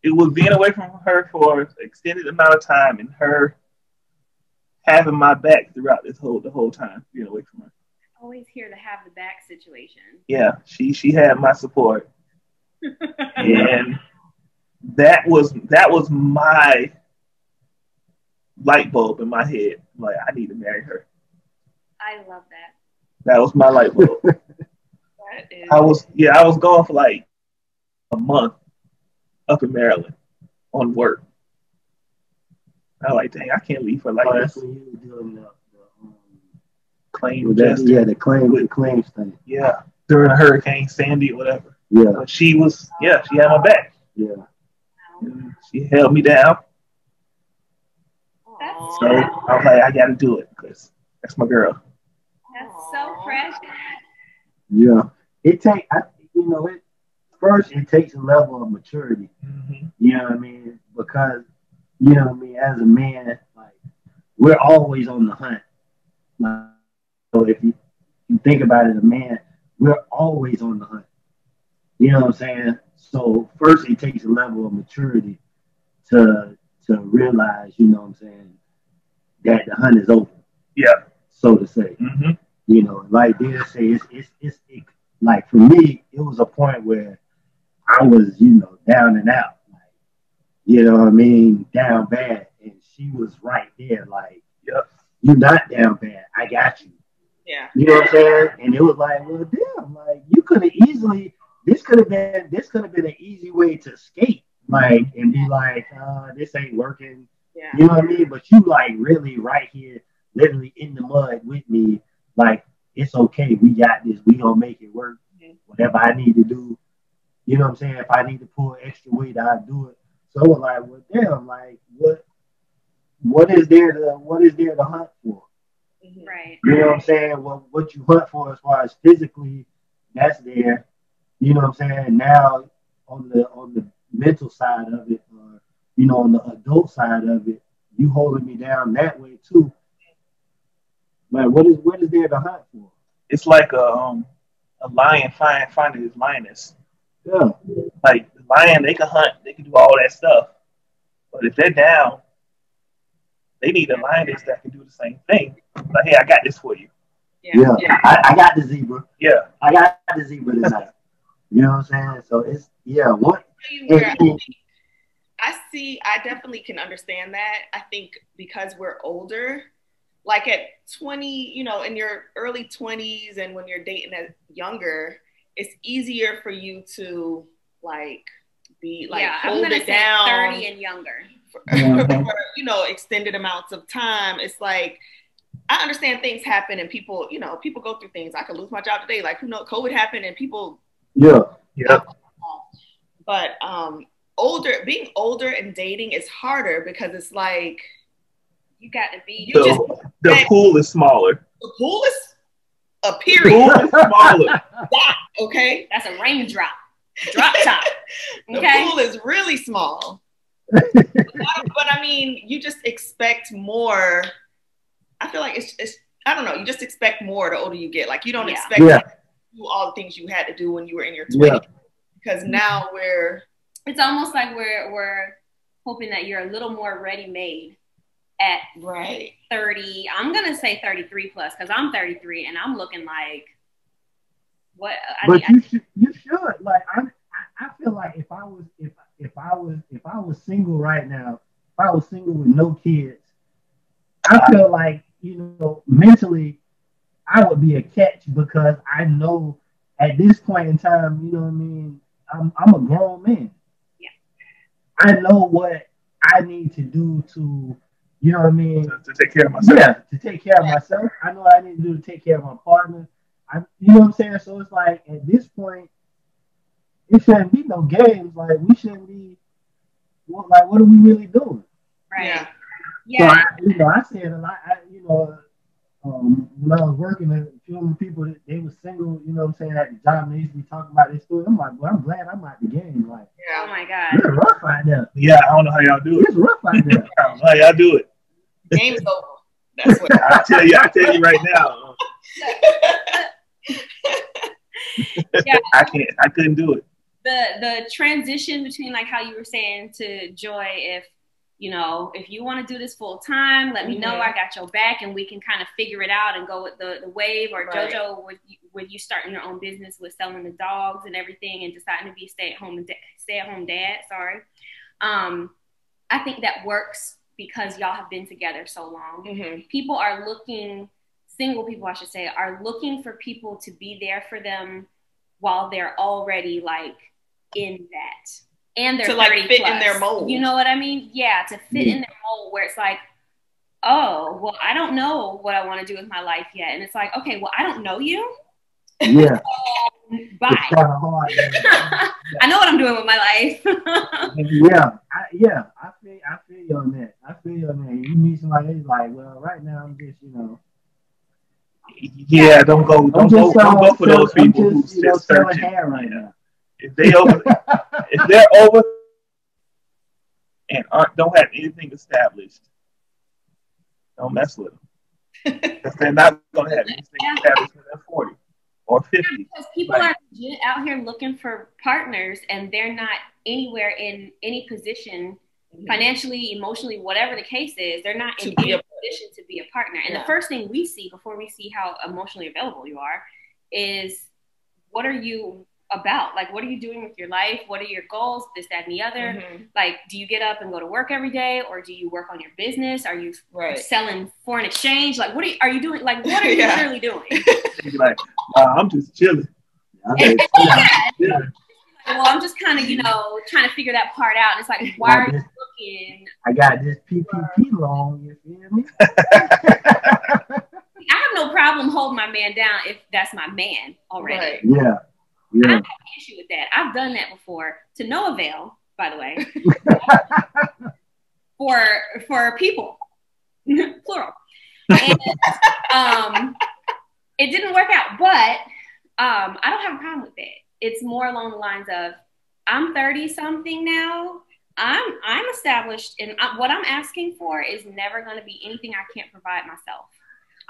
S5: it was being away from her for an extended amount of time, and her having my back throughout this whole the whole time being away from her.
S3: Always here to have the back situation.
S5: Yeah, she she had my support, and that was that was my light bulb in my head. Like I need to marry her.
S3: I love that.
S5: That was my light bulb.
S1: that is
S5: I was yeah, I was gone for like a month up in Maryland on work. I was like, dang, I can't leave her like
S4: Oh, that's
S5: this.
S4: when you were doing the, the um,
S5: Claim
S4: with that, yeah, the claim, the claims thing.
S5: Yeah, during a Hurricane Sandy or whatever.
S4: Yeah,
S5: But she was, yeah, she had my back.
S4: yeah.
S5: And she held me down.
S3: That's
S5: So I was like, I got to do it because that's my girl.
S3: That's so precious.
S4: Yeah, it take. I, you know, it first it takes a level of maturity.
S5: Mm-hmm.
S4: You know what I mean? Because you know what I mean. As a man, like we're always on the hunt. Like, so if you, you think about it, as a man, we're always on the hunt. You know what I'm saying? So first, it takes a level of maturity to to realize, you know what I'm saying, that the hunt is over.
S5: Yeah.
S4: So to say.
S5: Mm-hmm.
S4: You know, like they say, it's it's it's it, like for me, it was a point where I was, you know, down and out, you know what I mean, down bad, and she was right there, like,
S5: Yep.
S4: you're not down bad, I got you.
S1: Yeah.
S4: You know what I'm saying? And it was like, well, damn, like you could have easily, this could have been, this could have been an easy way to escape, like, and be like, uh, this ain't working.
S1: Yeah.
S4: You know what I mean? But you like really right here, literally in the mud with me, like it's okay. We got this. We gonna make it work.
S1: Mhm.
S4: Whatever I need to do, you know what I'm saying? If I need to pull extra weight, I'll do it. So it was like, well, damn, like what, what is there to, what is there to hunt for?
S1: Mhm.
S3: Right.
S4: You know what I'm saying? Well, what you hunt for as far as physically, that's there. You know what I'm saying? Now on the on the mental side of it, or you know, on the adult side of it, you holding me down that way too. Like, what is what is there to hunt for?
S5: It's like a um a lion find finding his lioness.
S4: Yeah,
S5: Like the lion, they can hunt, they can do all that stuff. But if they're down, they need a lioness that can do the same thing. Like, hey, I got this for you.
S4: yeah.
S1: Yeah.
S4: I, I got the zebra.
S5: Yeah.
S4: I got the zebra tonight. you know what I'm saying? So it's yeah. What?
S1: tell you where I, I see, I definitely can understand that. I think because we're older, like at 20, you know, in your early 20s and when you're dating as younger, it's easier for you to like be like
S3: yeah, I'm
S1: hold it
S3: say
S1: down
S3: 30 and younger.
S1: for,
S4: Mhm.
S1: for, you know extended amounts of time. It's like I understand things happen and people, you know, people go through things. I could lose my job today. Like who knows? COVID happened and people
S4: Yeah,
S5: Yeah.
S1: but um older being older and dating is harder because it's like
S3: You got to be.
S1: You
S5: The,
S1: just-
S5: the pool is smaller.
S1: the pool is a period
S5: pool is
S1: okay
S3: That's a raindrop. Drop top.
S1: the
S3: Okay.
S1: pool is really small but, but i mean you just expect more i feel like it's, it's i don't know you just expect more the older you get like you don't
S3: Yeah.
S1: expect
S4: Yeah.
S1: to do all the things you had to do when you were in your 20s
S4: Yeah.
S1: because now we're
S3: It's almost like we're we're hoping that you're a little more ready made at
S1: right
S3: 30. I'm gonna say 33 plus because I'm 33 and I'm looking like what I
S4: but
S3: mean.
S4: you should you should like I'm, I I feel like if I was if if I was if I was single right now if I was single with no kids I feel like you know mentally I would be a catch because I know at this point in time you know what I mean I'm I'm a grown man
S3: Yeah.
S4: I know what I need to do to you know what I mean
S5: to, to take care of myself.
S4: yeah, to take care of myself. I know what I need to do to take care of my partner. I, you know what I'm saying? So it's like at this point, it shouldn't be no games. Like we shouldn't be. What, like what are we really doing?
S3: right.
S1: yeah
S3: Yeah.
S4: So I, you know, I said a lot. I, you know, um, when I was working, a few of the people that they were single. You know what I'm saying? At the job, and they used to be talking about this story. I'm like, well, I'm glad I'm out the game. Like
S3: oh my god.
S4: it's rough out there.
S5: Yeah, I don't know how y'all do it.
S4: It's rough out there.
S5: I don't know how y'all do it.
S1: game's over that's what
S5: I tell you, I tell you right now,
S3: Yeah.
S5: I can't. I couldn't do it.
S3: the the transition between like how you were saying to Joy, if you know, if you want to do this full time, let me know. I got your back, and we can kind of figure it out and go with the the wave. Or
S1: Right.
S3: JoJo, with you, with you starting your own business with selling the dogs and everything, and deciding to be stay at home stay at home dad. Sorry, um, I think that works because y'all have been together so long
S1: Mhm.
S3: people are looking single people i should say are looking for people to be there for them while they're already like in that and they're
S1: To, like,
S3: 30
S1: fit in their mold.
S3: you know what i mean yeah to fit mm-hmm. in their mold where it's like oh well i don't know what i want to do with my life yet and it's like okay well i don't know you
S4: Yeah,
S3: bye
S4: it's hard. man.
S3: i know what i'm doing with my life
S4: yeah, I, yeah, I feel, I feel you on that. I feel you on that. You meet somebody, it's like, well, right now I'm just, you know,
S5: Yeah, don't go,
S4: I'm
S5: don't go,
S4: just,
S5: don't go for those
S4: I'm
S5: people
S4: just,
S5: who
S4: you know,
S5: searching.
S4: hair right now.
S5: If they over, if they're over and aren't, don't have anything established, don't mess with them. Because they're not going to have anything established when they're 40 or 50.
S3: Because people
S5: Right.
S3: are legit out here looking for partners and they're not anywhere in any position mm-hmm. financially, emotionally, whatever the case is, they're not in any
S1: a-
S3: position to be a partner. And
S1: Yeah.
S3: the first thing we see before we see how emotionally available you are is what are you about? Like, what are you doing with your life? What are your goals? This, that, and the other.
S1: Mhm.
S3: Like, do you get up and go to work every day, or do you work on your business? Are you
S1: Right.
S3: selling foreign exchange? Like, what are you, are you doing? Like, what are you
S1: Yeah.
S3: literally doing?
S5: Like, nah, I'm just chilling.
S3: Yeah. Well, I'm just kind of, you know, trying to figure that part out. And it's like, why are you looking?
S4: I got this PPP loan. You feel me?
S3: I have no problem holding my man down if that's my man already.
S1: Right.
S4: Yeah, yeah.
S3: don't have an issue with that. I've done that before to no avail, by the way, for for people, plural. And, um, it didn't work out, but um, I don't have a problem with that. It's more along the lines of I'm 30 something now. I'm I'm established, and I, what I'm asking for is never going to be anything I can't provide myself.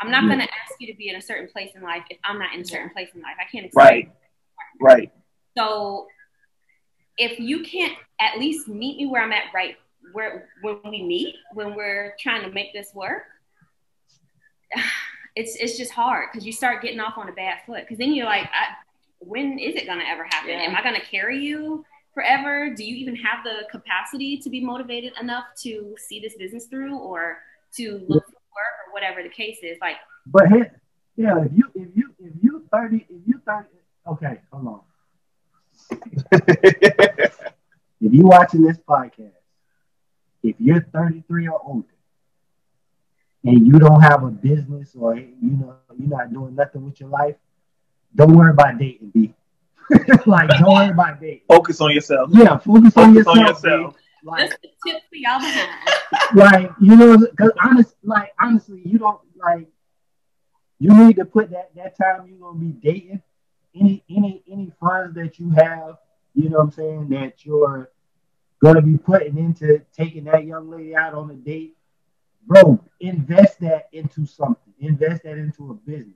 S3: I'm not going to ask you to be in a certain place in life if I'm not in a certain place in life. I can't expect
S5: Right. Right.
S3: so if you can't at least meet me where I'm at right where when we meet, when we're trying to make this work, it's it's just hard because you start getting off on a bad foot. Because then you're like, I, when is it gonna ever happen?
S1: Yeah.
S3: Am I gonna carry you forever? Do you even have the capacity to be motivated enough to see this business through or to look for work or whatever the case is? Like,
S4: But hey, yeah, if you if you if you thirty if you thirty okay, hold on. If you're watching this podcast, if you're 33 or older and you don't have a business or you know you're not doing nothing with your life, don't worry about dating, B. like don't worry about dating.
S5: Focus on yourself.
S4: Yeah, focus on yourself.
S5: on yourself.
S4: Like,
S3: that's the tip for y'all behind.
S4: like you know, because honest, like honestly, you don't like. You need to put that that time you're gonna be dating any any any funds that you have. You know what I'm saying that you're gonna be putting into taking that young lady out on a date, bro. Invest that into something. Invest that into a business.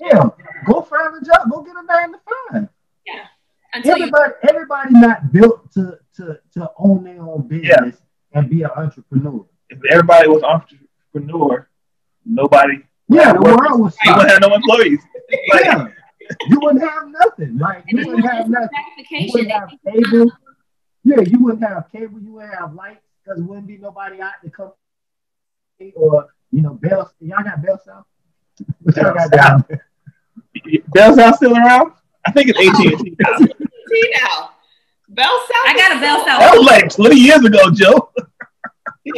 S4: Yeah, go find a job. Go get a nine to five.
S3: Until you
S4: Everybody, everybody not built to to to own their own business and be an entrepreneur.
S5: If everybody was entrepreneur, nobody
S4: Yeah, the
S5: Workers.
S4: world was
S5: you wouldn't have no employees. Like,
S4: yeah, you wouldn't have nothing. Like you wouldn't have nothing. You wouldn't have cable. Yeah, you wouldn't have cable. You wouldn't have lights because wouldn't be nobody out to come. Or you know, Bell. Y'all got Bell South. What y'all got down there?
S5: Bell South still around? I think it's AT&T now.
S1: See now, Bell South.
S3: I got a Bell South.
S5: That was like 20 years ago, Joe.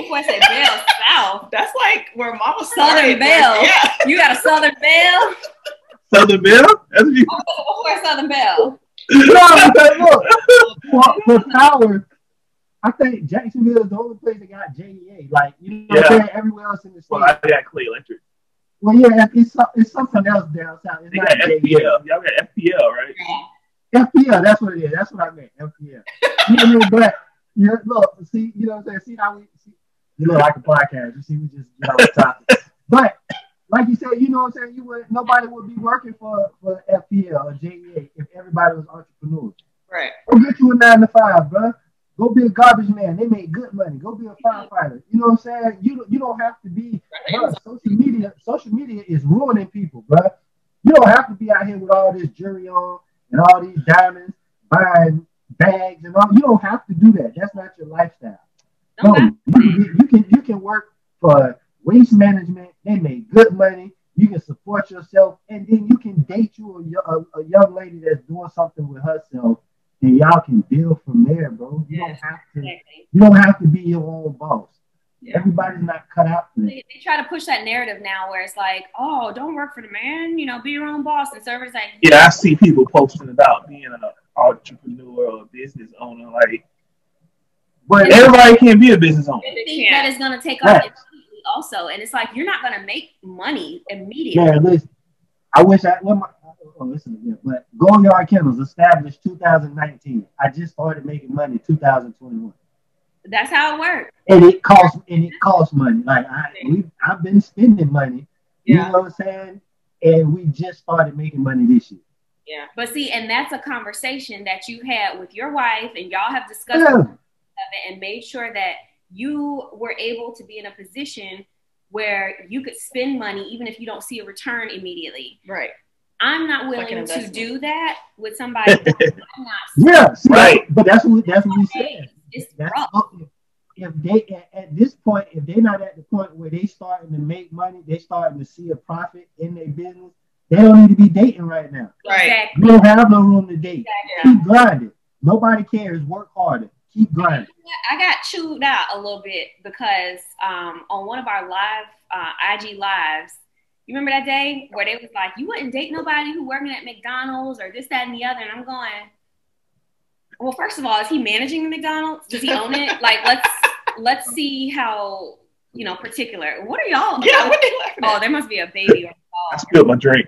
S3: Boy said Bell South.
S1: That's like where Mama
S3: Southern
S1: started.
S3: Belle.
S1: Yeah.
S3: You got a Southern Belle?
S5: Southern Bell? That's what you
S3: Where's Southern Belle?
S4: No, because look, for, for power, I think Jacksonville is the only place that got JEA. Like you know, what I'm
S5: Yeah.
S4: saying everywhere else in the state.
S5: Well, I got Clay Electric.
S4: Well, yeah, it's it's something else down south. It's
S5: They
S4: not
S5: got
S4: JEA.
S5: FPL. Y'all got FPL, right?
S4: FPL, that's what it is. That's what I meant. FPL. you know, what I mean? but you know, look, see, you know what I'm saying? See how we see, you look like a podcast. You see, we just get off the topic. But like you said, you know what I'm saying? You would nobody would be working for, for FPL or JEA if everybody was entrepreneurs.
S1: Right.
S4: Go get you a nine to five, bro. Go be a garbage man. They make good money. Go be a firefighter. You know what I'm saying? You don't- you don't have to be. Bro, social media, social media is ruining people, bro. You don't have to be out here with all this jewelry on and all these diamonds, buying bags and all. You don't have to do that. That's not your lifestyle. No, you you can you can work for waste management. They make good money. You can support yourself, and then you can date you a, a, a young lady that's doing something with herself, and y'all can build from there, bro. You
S1: Yes.
S4: don't have to.
S3: Exactly.
S4: You don't have to be your own boss.
S1: Yeah.
S4: Everybody's not cut out for that.
S3: They, they try to push that narrative now where it's like, oh, don't work for the man, you know, be your own boss. And servers like,
S5: Yeah, I see people posting about being an entrepreneur or a business owner. Like,
S4: But
S5: everybody can't be a business owner.
S3: they
S1: They
S3: think that is going to take
S4: Right.
S3: off immediately also. And it's like, you're not going to make money immediately.
S4: man, listen, I wish I well my oh listen again, but Gold Yard Kennels established 2019. I just started making money 2021.
S3: That's how it works.
S4: And it costs and it costs money. Like I we I've been spending money. You
S1: Yeah.
S4: know what I'm saying? And we just started making money this year.
S1: Yeah.
S3: But see, and that's a conversation that you had with your wife, and y'all have discussed
S4: Yeah.
S3: of it and made sure that you were able to be in a position where you could spend money even if you don't see a return immediately.
S1: Right.
S3: I'm not
S1: It's like
S3: willing to do that with somebody that I'm not.
S4: Yeah,
S5: Right.
S4: But that's what that's what we said.
S3: It's
S4: That's
S3: rough.
S4: if- if they at, at this point, if they're not at the point where they starting to make money, they starting to see a profit in their business, they don't need to be dating right now.
S1: Right.
S3: Exactly.
S4: You don't have no room to date.
S1: Yeah.
S4: Keep grinding. Nobody cares. Work harder. Keep grinding.
S3: I got chewed out a little bit because um, on one of our live uh, IG lives, you remember that day where they was like, "You wouldn't date nobody who working at McDonald's or this, that, and the other," and I'm going. Well, first of all, is he managing the McDonald's? Does he own it? like, let's let's see how you know particular. What are y'all?
S1: Yeah. What they laughing
S3: Oh,
S1: at?
S3: there must be a baby. Or
S5: I spilled my drink.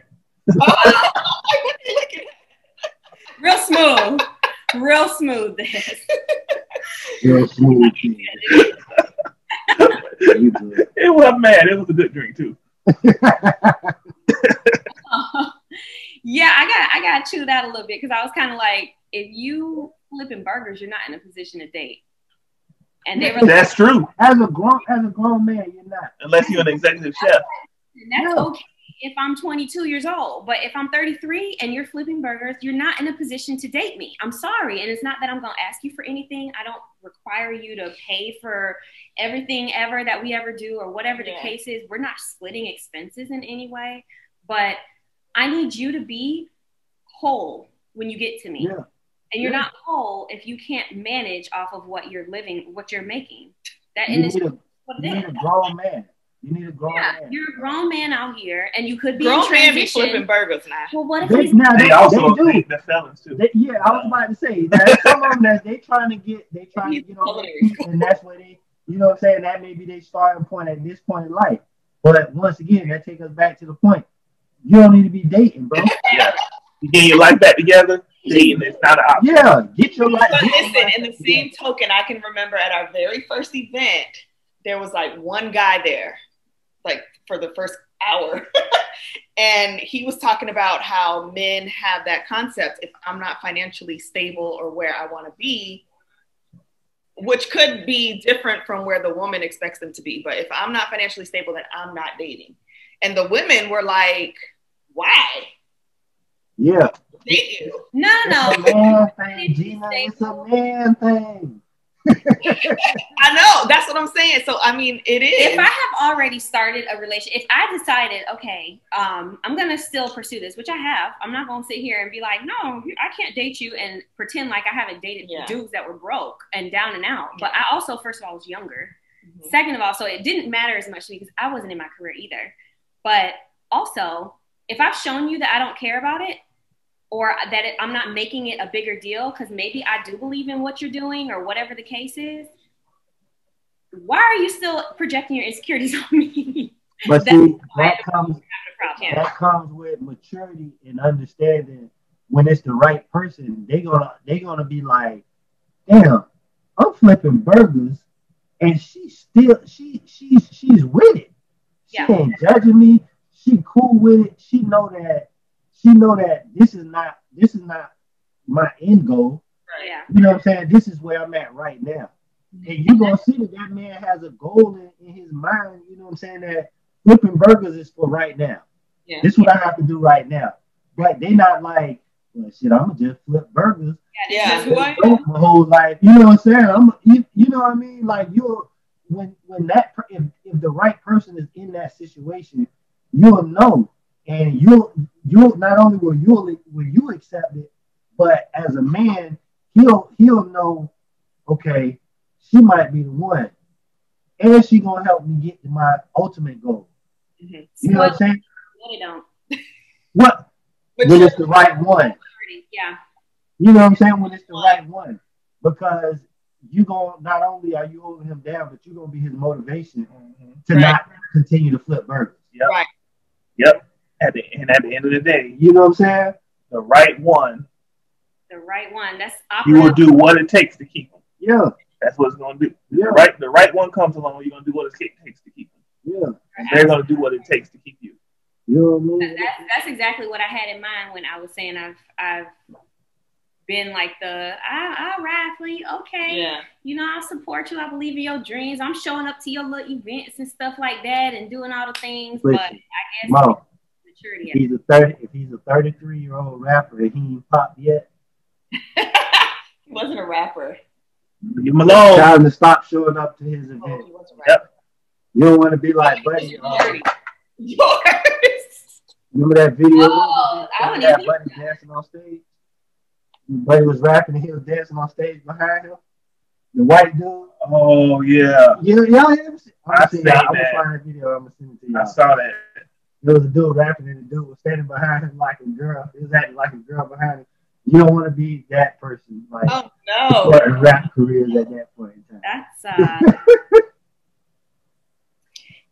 S1: Oh, like, what they looking at?
S3: real smooth, real smooth. This.
S4: Real smooth. kid. You good.
S5: It wasn't mad. It was a good drink too.
S3: yeah, I got I got chewed out a little bit because I was kind of like, if you flipping burgers, you're not in a position to date. And they were like,
S5: That's true.
S4: As a grown as a grown man, you're not.
S5: Unless you're an executive chef.
S3: that's
S4: Yeah.
S3: okay if I'm 22 years old, but if I'm 33 and you're flipping burgers, you're not in a position to date me. I'm sorry, and it's not that I'm gonna ask you for anything. I don't require you to pay for everything ever that we ever do or whatever the
S1: Yeah.
S3: case is. We're not splitting expenses in any way, but I need you to be whole when you get to me.
S4: Yeah.
S3: And you're
S4: Yeah.
S3: not whole if you can't manage off of what you're living, what you're making. That
S4: You
S3: and it's
S4: need a
S3: what
S4: you need a grown man. You need a grown
S3: Yeah,
S4: man.
S3: you're a grown man out here, and you could be
S1: Grown
S3: in
S1: man be flipping burgers now.
S3: well, what if
S4: They,
S3: he's
S4: now, they,
S5: They also
S4: they do.
S5: they, they're felons too.
S4: They, yeah, I was about to say that some of them that they trying to get, they trying to get on their feet, and that's where they, you know, what I'm saying that may be their starting point at this point in life. But uh, once again, that takes us back to the point. You don't need to be dating, bro.
S5: Yeah. You getting your life back together, dating is not an option.
S4: Yeah, get your life.
S1: But listen,
S4: life
S1: in the
S4: back together.
S1: same token, I can remember at our very first event, there was like one guy there, like for the first hour. and he was talking about how men have that concept if I'm not financially stable or where I want to be, which could be different from where the woman expects them to be. But if I'm not financially stable, then I'm not dating. And the women were like, why?
S4: Yeah,
S1: Date you.
S3: no,
S4: it's
S3: no.
S4: a man thing, Gina. It's a man thing.
S1: I know. That's what I'm saying. So, I mean, it is.
S3: If I have already started a relationship, if I decided, okay, um, I'm gonna still pursue this, which I have, I'm not gonna sit here and be like, no, I can't date you and pretend like I haven't dated
S1: Yeah.
S3: dudes that were broke and down and out. But I also, first of all, was younger.
S1: Mhm.
S3: Second of all, so it didn't matter as much to me because I wasn't in my career either. But also, if I've shown you that I don't care about it or that it, I'm not making it a bigger deal because maybe I do believe in what you're doing or whatever the case is, why are you still projecting your insecurities on me?
S4: But see, that comes that comes with maturity and understanding when it's the right person. They gonna they gonna be like damn i'm flipping burgers and she still she she's she's with it. She
S3: Yeah.
S4: ain't judging me. She cool with it. She know that she know that this is not this is not my end goal
S3: Yeah.
S4: you know what i'm saying this is where i'm at right now and you're gonna see that that man has a goal in, in his mind you know what i'm saying that flipping burgers is for right now
S1: Yeah.
S4: this is what I have to do right now. But they not like, well, shit, I'm gonna just flip burgers
S1: Yeah.
S3: That's who I
S4: broke my whole life. You know what I'm saying? I'm, you, you know what I mean? Like you, when when that if, if the right person is in that situation, you'll know, and you'll you'll not only will you will you accept it, but as a man, he'll he'll know, okay, she might be the one, and she gonna help me get to my ultimate goal.
S1: Mhm.
S4: You know what I'm saying?
S3: No, they don't.
S4: What
S1: But
S4: when it's the right one?
S3: Yeah.
S4: You know what I'm saying? When it's the right one, because you going to not only are you holding him down, but you're gonna be his motivation to
S1: Right.
S4: not continue to flip burgers.
S5: Yep.
S1: Right.
S5: Yep. At the and at the end of the day,
S4: You know what I'm saying?
S5: the right one,
S3: The right one. That's
S5: you will do what it takes to keep them.
S4: Yeah,
S5: That's what it's gonna do.
S4: yeah,
S5: The right, the right one comes along, you're gonna do what it takes to keep them,
S4: yeah.
S5: and they're gonna do what it takes to keep you.
S4: You know what I mean?
S3: That's that's exactly what I had in mind when I was saying I've I've been like the I I ride for okay.
S1: Yeah.
S3: You know, I'll support you. I believe in your dreams. I'm showing up to your little events and stuff like that and doing all the things. But I guess
S4: Mo,
S3: maturity.
S4: if he's a thirty, if he's a thirty-three year old rapper and he ain't popped yet,
S1: he wasn't a rapper.
S5: Leave them alone.
S4: tell him to stop showing up to his
S1: Oh,
S4: event.
S1: he wasn't a
S5: Yep.
S4: You don't want to be like, buddy. Uh,
S1: Yours.
S4: remember that video?
S3: Oh, I
S4: Remember
S3: wouldn't
S4: that
S3: even-
S4: buddy dancing on stage. Buddy was rapping and he was dancing on stage behind him. The white dude.
S5: Oh yeah,
S4: You y'all hear him? I'm
S5: I
S4: gonna
S5: seen
S4: y'all- I'm gonna
S5: that.
S4: find that video. I'm gonna send it to y'all.
S5: saw that.
S4: There was a dude rapping and the dude was standing behind him like a girl. He was acting like a girl behind him. You don't want to be that person, like
S1: Oh no.
S4: starting rap careers at that point in time.
S3: That's uh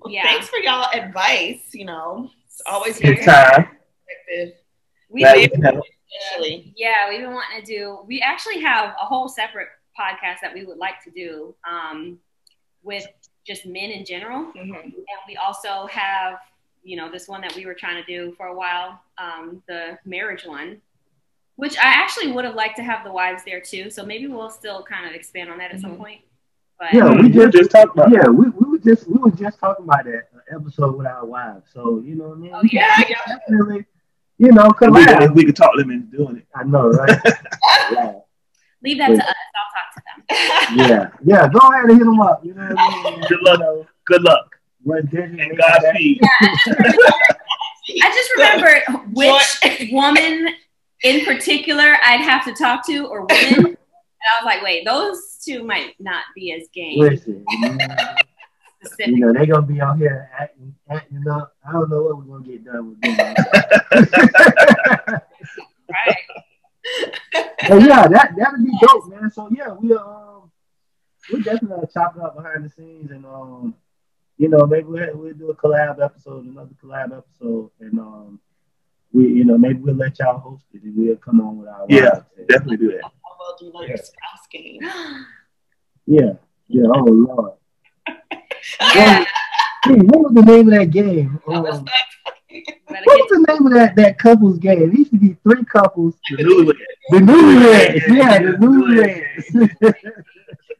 S1: Well,
S3: Yeah.
S1: Thanks for y'all advice. You know, it's always
S5: Good time.
S3: we
S5: Glad we can have-
S1: Especially.
S3: yeah, we've been wanting to do we actually have a whole separate podcast that we would like to do um with just men in general.
S1: Mhm.
S3: And we also have, you know, this one that we were trying to do for a while, um, the marriage one, which I actually would have liked to have the wives there too. So maybe we'll still kind of expand on that at some
S1: Mhm.
S3: point. But
S4: Yeah, we
S5: we
S4: just-
S5: just talked about.
S4: Yeah, we, we were just we were just talking about that uh, episode with our wives. So you know what I mean?
S3: Oh,
S4: We
S3: yeah.
S4: can definitely, you know,
S5: If we,
S4: collab.
S5: we could talk them into doing it.
S4: I know, right? yeah,
S3: leave that to us. I'll talk to them.
S4: yeah, yeah. Go ahead and hit them up. You know what I mean?
S5: Good luck.
S4: You
S5: Good luck
S4: when Disney
S5: and
S4: makes that-
S5: Godspeed.
S3: I just remember which woman in particular I'd have to talk to or women. And I was like, wait, those two might not be as game
S4: Listen, you know, you know, they're gonna be out here acting, acting up. I don't know what we're gonna get done with them.
S3: Right.
S4: but yeah, that that'd be dope, man. So yeah, we um we definitely chop it up behind the scenes and um you know maybe we'll, we'll do a collab episode, another collab episode, and um we you know maybe we'll let y'all host it and we'll come on with our
S5: Yeah.
S4: wives.
S5: Definitely do that.
S1: How well do you know your spouse game?
S4: yeah yeah oh lord
S3: Yeah.
S4: hey, what was the name of that game?
S1: I was
S4: Um,
S1: like,
S3: Better
S4: what was the name of that that couples game? It used to be three couples.
S5: The newlywed.
S4: The newlyweds, yeah, the newlyweds.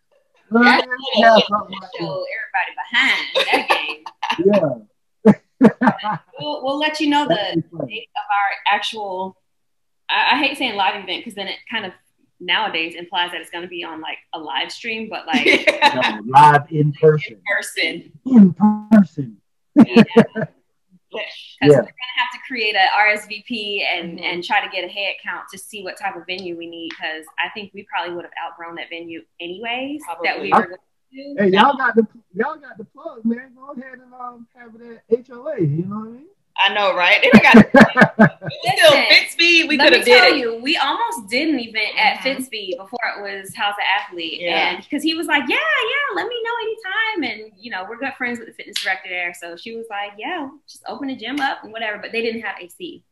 S4: Well,
S3: That's
S4: yeah,
S3: show everybody behind that game.
S4: Yeah.
S3: We'll, we'll let you know the date of our actual. I, I hate saying live event because then it kind of nowadays implies that it's going to be on like a live stream, but like
S1: yeah.
S4: No, live in person.
S3: person.
S4: In person.
S3: Yeah. Because
S4: Yeah.
S3: we're gonna have to create a RSVP and
S1: Mhm.
S3: and try to get a head count to see what type of venue we need. Because I think we probably would have outgrown that venue anyways. That we
S1: Probably.
S3: were going.
S4: Hey, y'all got the y'all got the plug, man. Go ahead and um have it at HOA. You know what I mean?
S1: I know, right? They done got still
S3: Listen,
S1: Fitspeed. We
S3: Let
S1: could
S3: me
S1: have did
S3: tell
S1: it.
S3: you, we almost did an event at
S1: Mhm.
S3: Fitspeed before it was House of Athlete,
S1: Yeah.
S3: and because he was like, "Yeah, yeah, let me know anytime," and you know, we're good friends with the fitness director there, so she was like, "Yeah, just open the gym up and whatever," but they didn't have AC.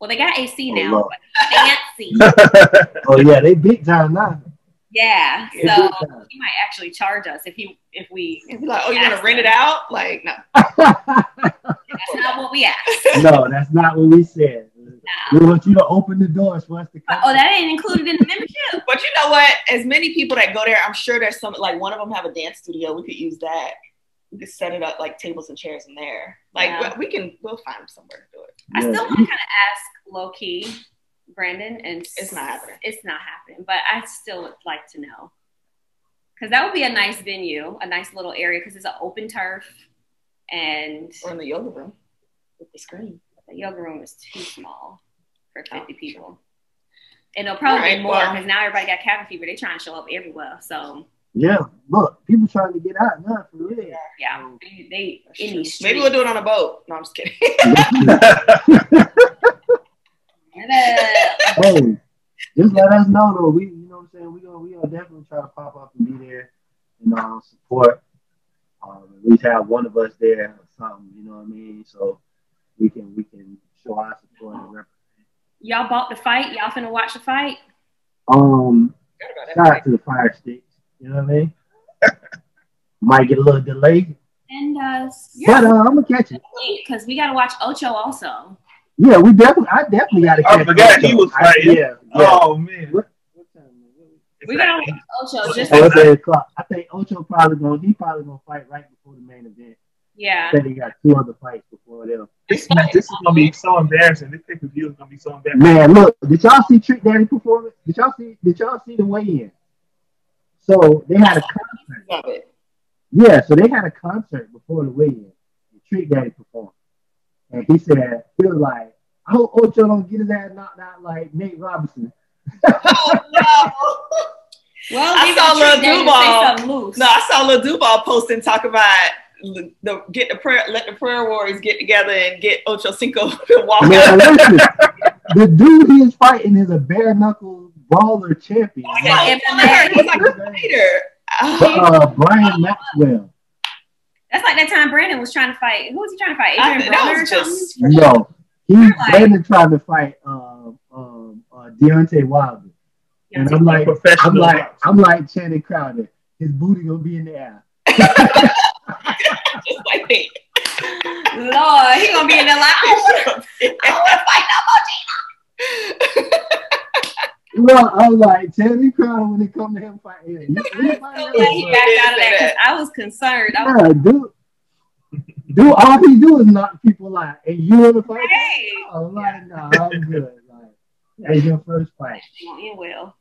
S3: Well, they got AC
S4: Oh,
S3: now, fancy.
S4: Oh yeah, they big time now.
S3: yeah,
S4: They
S3: so he might actually charge us if he if we.
S1: And like, oh, you're gonna rent it out? Like, no.
S3: That's not what we asked.
S4: no, that's not what we said.
S3: Nah.
S4: We want you to open the doors for us to come.
S3: Oh, that ain't included in the membership.
S1: But you know what? As many people that go there, I'm sure there's some like one of them have a dance studio. We could use that. We could set it up like tables and chairs in there. Like
S3: Yeah.
S1: we can, we'll find somewhere to do it.
S3: I
S4: Yeah.
S3: still want to kind of ask low key, Brandon, and
S1: It's not happening.
S3: It's not happening, but I still would like to know because that would be a nice venue, a nice little area because it's an open turf, and
S1: Or in the yoga room with the screen.
S3: the yoga room is too small for fifty people. And it'll probably
S1: Alright,
S3: be more
S1: well-
S3: because now everybody got cabin fever. They trying to show up everywhere. So
S4: Yeah, look, people trying to get out now for real.
S3: yeah, they, they in these.
S1: Maybe we'll do it on a boat. No, I'm just kidding.
S4: hey, just let us know though. We, you know what I'm saying. We gonna we gonna definitely try to pop up and be there and um, support. Um, at least have one of us there or something. You know what I mean? So we can we can show our support and represent.
S3: Y'all bought the fight. Y'all finna watch the fight.
S4: Um,
S1: Forgot about that
S4: shout out to the fire sticks. You know what I mean? Might get a little delayed.
S3: And uh,
S4: but uh, I'm gonna catch it.
S3: because we gotta watch Ocho also.
S4: Yeah, we definitely. I definitely got to catch.
S5: I
S4: catch.
S5: forgot
S4: Ocho.
S5: he was
S4: I- yeah, yeah.
S5: Oh man.
S4: What- what time is it?
S3: We gotta Ocho. Just
S4: it's eight o'clock. I think Ocho probably gonna. He probably gonna fight right before the main event.
S3: yeah.
S4: I think he got two other fights before them.
S5: This, this is gonna be so embarrassing. This pay per view is gonna be so embarrassing.
S4: Man, look, did y'all see Trick Daddy performance? Did y'all see? Did y'all see the weigh-in? So they had a concert. Yeah, so they had a concert before the weigh-in. Trick Daddy performed, and he said he was like, "I hope Ocho don't get his ass knocked out like Nate Robinson."
S1: Oh, no.
S3: Well,
S1: I saw
S3: it
S1: Lil
S3: Trick Daddy to
S1: Duval.
S3: say something loose.
S1: No, I saw Lil Duval post and talk about the, the get the prayer, let the prayer warriors get together and get Ocho Cinco to walk
S4: Man,
S1: out.
S4: listen, the dude he is fighting is a bare knuckle brawler champion.
S1: Oh, yeah,
S3: MMA.
S1: He's like a fighter. Ah,
S4: Uh, Brian Maxwell.
S3: That's like that time Brandon was trying to fight. Who was he trying to fight?
S1: I
S3: Adrian
S1: think that
S3: Broner or
S1: was
S3: something?
S1: just
S4: No, he's
S3: Like-
S4: Brandon trying to fight uh, Deontay Wilder, and I'm like. I'm like, I'm like Channing Crowder. His booty gonna be in the air.
S1: just like that.
S3: Lord, he gonna be in the line.
S4: Well, I'm like Channing Crowder when it come to him fighting. You, you fight
S3: So glad he backed out of that because I was concerned. I was
S4: Yeah, dude. Dude, all he do is knock people out, and you want to fight?
S3: hey,
S4: I'm like, oh, nah, I'm good. Like, that's your first fight.
S3: You won't well.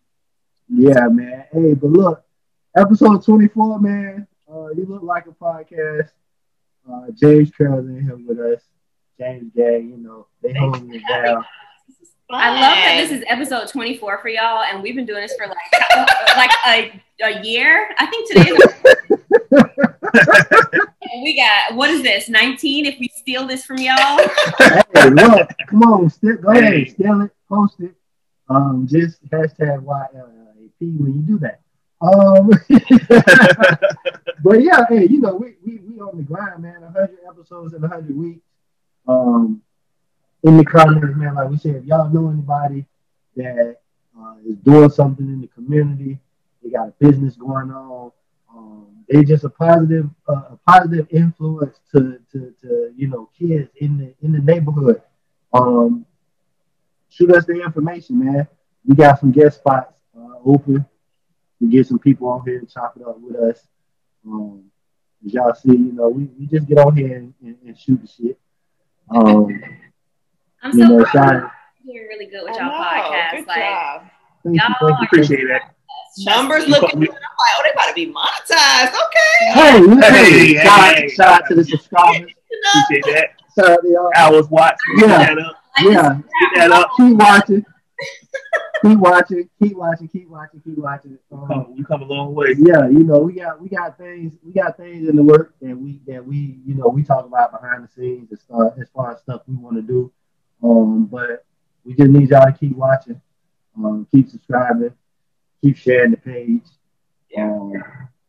S4: Yeah, man. Hey, but look, episode 24, man. Uh, you look like a podcast. Uh, James Carroll's in here with us. James Gang, you know, they holding it down.
S3: I love that this is episode 24 for y'all, and we've been doing this for like like a, a year. I think today is and we got what is this 19 if we steal this from y'all
S4: hey, look, come on, still, go
S5: Hey.
S4: ahead, steal it, post it. Um, just hashtag YLLAP when you do that. Um, but yeah, hey, you know, we, we, we on the grind, man. 100 episodes in 100 weeks. Um, in the comments, man, like we said, if y'all know anybody that uh, is doing something in the community, they got a business going on, um, they just a positive, uh, a positive influence to, to, to, you know, kids in the in the neighborhood. Um, shoot us the information, man. We got some guest spots uh, open. We get some people on here to chop it up with us. Um, as y'all see, you know, we, we just get on here and, and, and shoot the shit. Um,
S3: i'm
S4: you
S3: so
S4: know,
S3: proud
S4: shout
S3: you. doing really good with y'all
S1: know.
S3: podcast
S1: Good
S3: like
S1: job.
S4: thank you,
S3: Y'all
S4: thank you,
S5: Appreciate that.
S1: Numbers
S5: You
S1: looking good. I'm like, oh, they about to be monetized. Okay.
S4: Hey,
S5: Hey,
S4: hey, shout, out,
S5: hey.
S4: shout out to the subscribers.
S5: Appreciate that.
S4: Shout out to y'all.
S5: Hours watching.
S4: Yeah.
S5: Get that up.
S4: Yeah,
S5: Get that up.
S4: keep watching. Keep watching, keep watching, keep watching, keep watching. Um,
S5: Come, you come a long way.
S4: yeah, you know, we got we got things we got things in the work that we that we you know we talk about behind the scenes as far as far as stuff we want to do. Um, but we just need y'all to keep watching, um, keep subscribing, keep sharing the page. Um,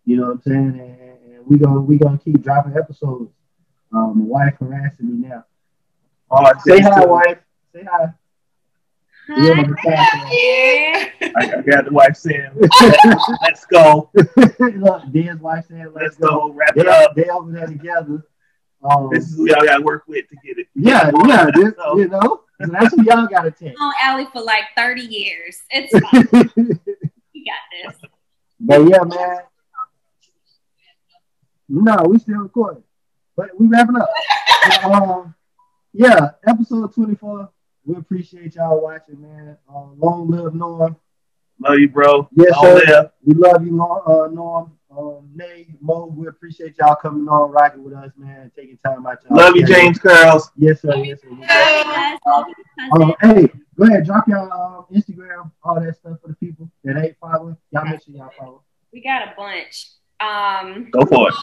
S4: you know what I'm saying? And, and we gonna we gonna keep dropping episodes. Um, my wife harassing me now.
S5: Oh,
S4: Say hi, wife. Say hi. Yeah, my
S3: Yeah.
S5: I, I got the wife saying, "Let's go,
S4: Look, Dan's wife said,
S5: let's
S4: "Let's go."
S5: go, wrap
S4: They,
S5: it up."
S4: they over there together. Um,
S5: This is who y'all got to work with to get it.
S4: yeah, yeah, this,
S5: So,
S4: you know, so that's who y'all got to take.
S3: on Allie for like 30 years it's fine we got this
S4: but yeah, man. No, we still recording, but we wrapping up. um, yeah, episode twenty four. We appreciate y'all watching, man. Uh, long live Norm.
S5: love you, bro.
S4: Yes,
S5: All
S4: sir.
S5: there.
S4: We love you, Norm. Uh, Norm. Um, Nay, Mo, we appreciate y'all coming on, rocking with us, man. Taking time out. y'all
S5: Love you. James Curls.
S4: Yes, sir. Yes, sir. We
S3: Love you guys. Love you,
S4: Um, hey, go ahead, drop your um, Instagram, all that stuff for the people that ain't following. Y'all make sure y'all follow.
S3: we got a bunch um
S5: Go for it.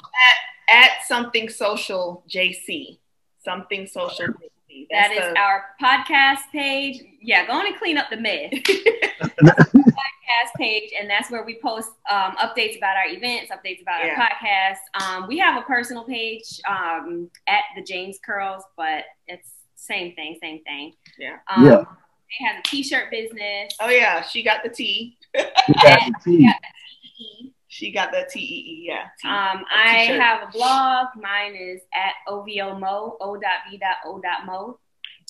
S1: At something social JC. Something social JC. That's
S3: is
S1: the-
S3: our podcast page. Yeah, go on and clean up the mess. podcast page, and that's where we post um, updates about our events, updates about
S1: Yeah.
S3: our podcast. Um, we have a personal page um, at the James Curls, but it's Same thing, same thing.
S1: Yeah.
S3: Um,
S4: Yeah.
S3: They have a t-shirt business.
S1: Oh yeah, she got the T.
S4: You got the tea.
S1: She got the T E E. Yeah. T.
S3: Um, I
S1: T-shirt.
S3: have a blog. Mine is at OVOMO, O.V.O.Mo.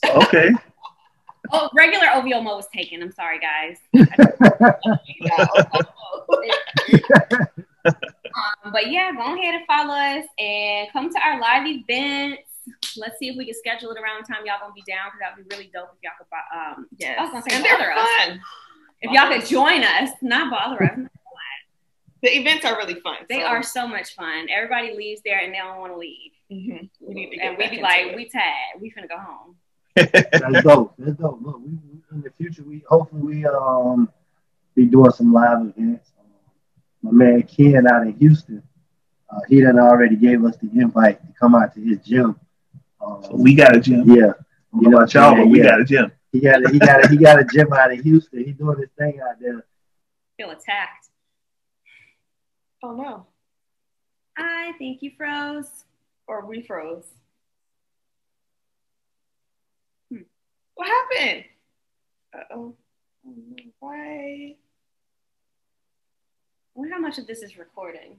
S5: Okay.
S3: Oh, regular OVO Mo was taken. I'm sorry, guys. Um, but yeah, go ahead and follow us and come to our live events. Let's see if we can schedule it around the time y'all gonna be down because that'd be really dope if y'all could. bu- Um,
S1: yes.
S3: I was gonna say
S1: and
S3: bother us.
S1: fun.
S3: If y'all could join us, not bother us.
S1: The events are really fun.
S3: They
S1: so-
S3: are so much fun. Everybody leaves there and they don't want to leave.
S1: Mhm. We need to get
S3: and we
S1: back
S3: be like,
S1: it.
S3: we tired. We finna go home.
S4: That's dope. That's dope. Look, we, we in the future we hopefully we um be doing some live events. Um, my man Ken out in Houston, uh, he done already gave us the invite to come out to his gym. Um,
S5: So we got a gym.
S4: yeah,
S5: I don't know about y'all, but we got a gym.
S4: he got a, he got a, he got a gym out in Houston. He doing his thing out there.
S3: Feel attacked.
S1: Oh no.
S3: I think you froze.
S1: Or we froze.
S3: Hmm.
S1: What happened? Uh oh. No. Why?
S3: I wonder how much of this is recording.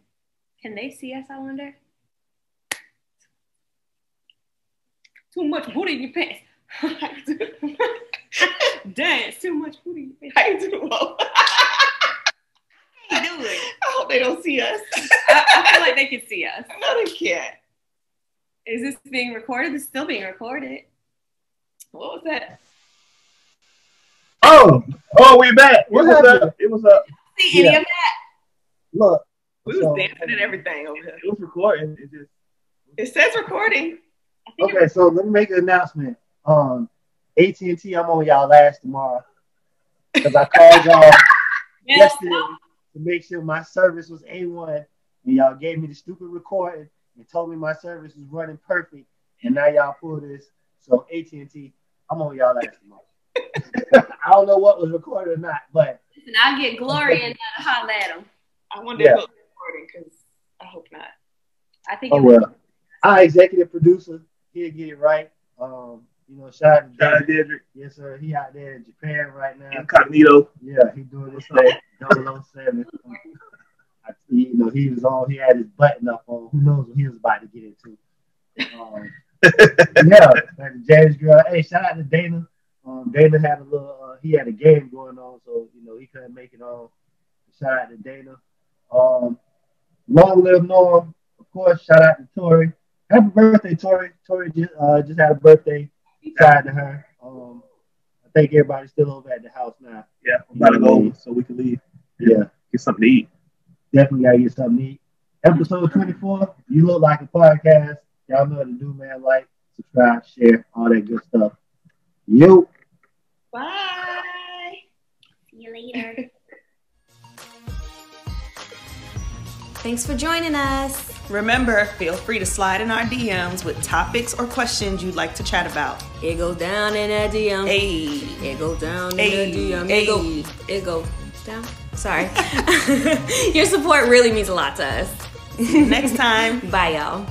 S3: Can they see us? I wonder. Too much booty in your pants. Dance. Too much booty in your pants.
S1: How you do? Whoa.
S3: How you do it?
S1: I hope they don't see us.
S3: I, I feel like they can see us.
S1: no, they can't.
S3: Is this being recorded? It's still being recorded.
S1: What was that?
S5: Oh, oh, we're back. It
S4: What
S5: was
S4: happened?
S5: up. It was up.
S3: See any
S4: Yeah.
S3: of that?
S4: Look,
S1: We was
S4: So-
S1: dancing and everything over here.
S5: It was recording. It just
S1: It says recording.
S3: I think
S4: okay, so let me make an announcement. Um, AT and T, I'm on y'all last tomorrow because I called y'all
S3: it-
S4: yesterday to make sure my service was A1, and y'all gave me the stupid recording and told me my service was running perfect, and now y'all pull this. So AT&T, I'm on y'all last tomorrow. I don't know what was recorded or not, but
S3: Listen, I'll get glory and uh, holler at them.
S1: I wonder
S4: Yeah.
S1: if it was recording because I hope not.
S3: I think
S4: oh
S3: it was
S4: well. Our executive producer, he'll get it right. Um, you know, shout out to
S5: Dedrick,
S4: Yes, sir. He out there in Japan right now.
S5: incognito.
S4: Yeah, he doing his thing. 007. I, you know, he was on. He had his button up on. Who knows what he was about to get into? Um, yeah, the James girl. Hey, shout out to Dana. Um, Dana had a little. Uh, he had a game going on, so you know he couldn't make it on. Shout out to Dana. Um, long live Norm. Of course, shout out to Tori. Happy birthday, Tori. Tori just uh, just had a birthday. Shout out to her. Um, I think everybody's still over at the house now.
S5: Yeah, I'm about to go so we can leave.
S4: Yeah,
S5: Get something to eat.
S4: definitely gotta get something to eat. Episode 24, you look like a podcast. Y'all know what to do, man. Like, subscribe, share, all that good stuff. Yo.
S1: Bye.
S3: See you later.
S2: Thanks for joining us.
S1: Remember, feel free to slide in our DMs with topics or questions you'd like to chat about.
S2: It goes down in that DM.
S1: Hey.
S2: It goes down
S1: Hey,
S2: in the DM.
S1: hey.
S2: It go. It go down. Sorry. Your support really means a lot to us.
S1: Next time.
S2: Bye, y'all.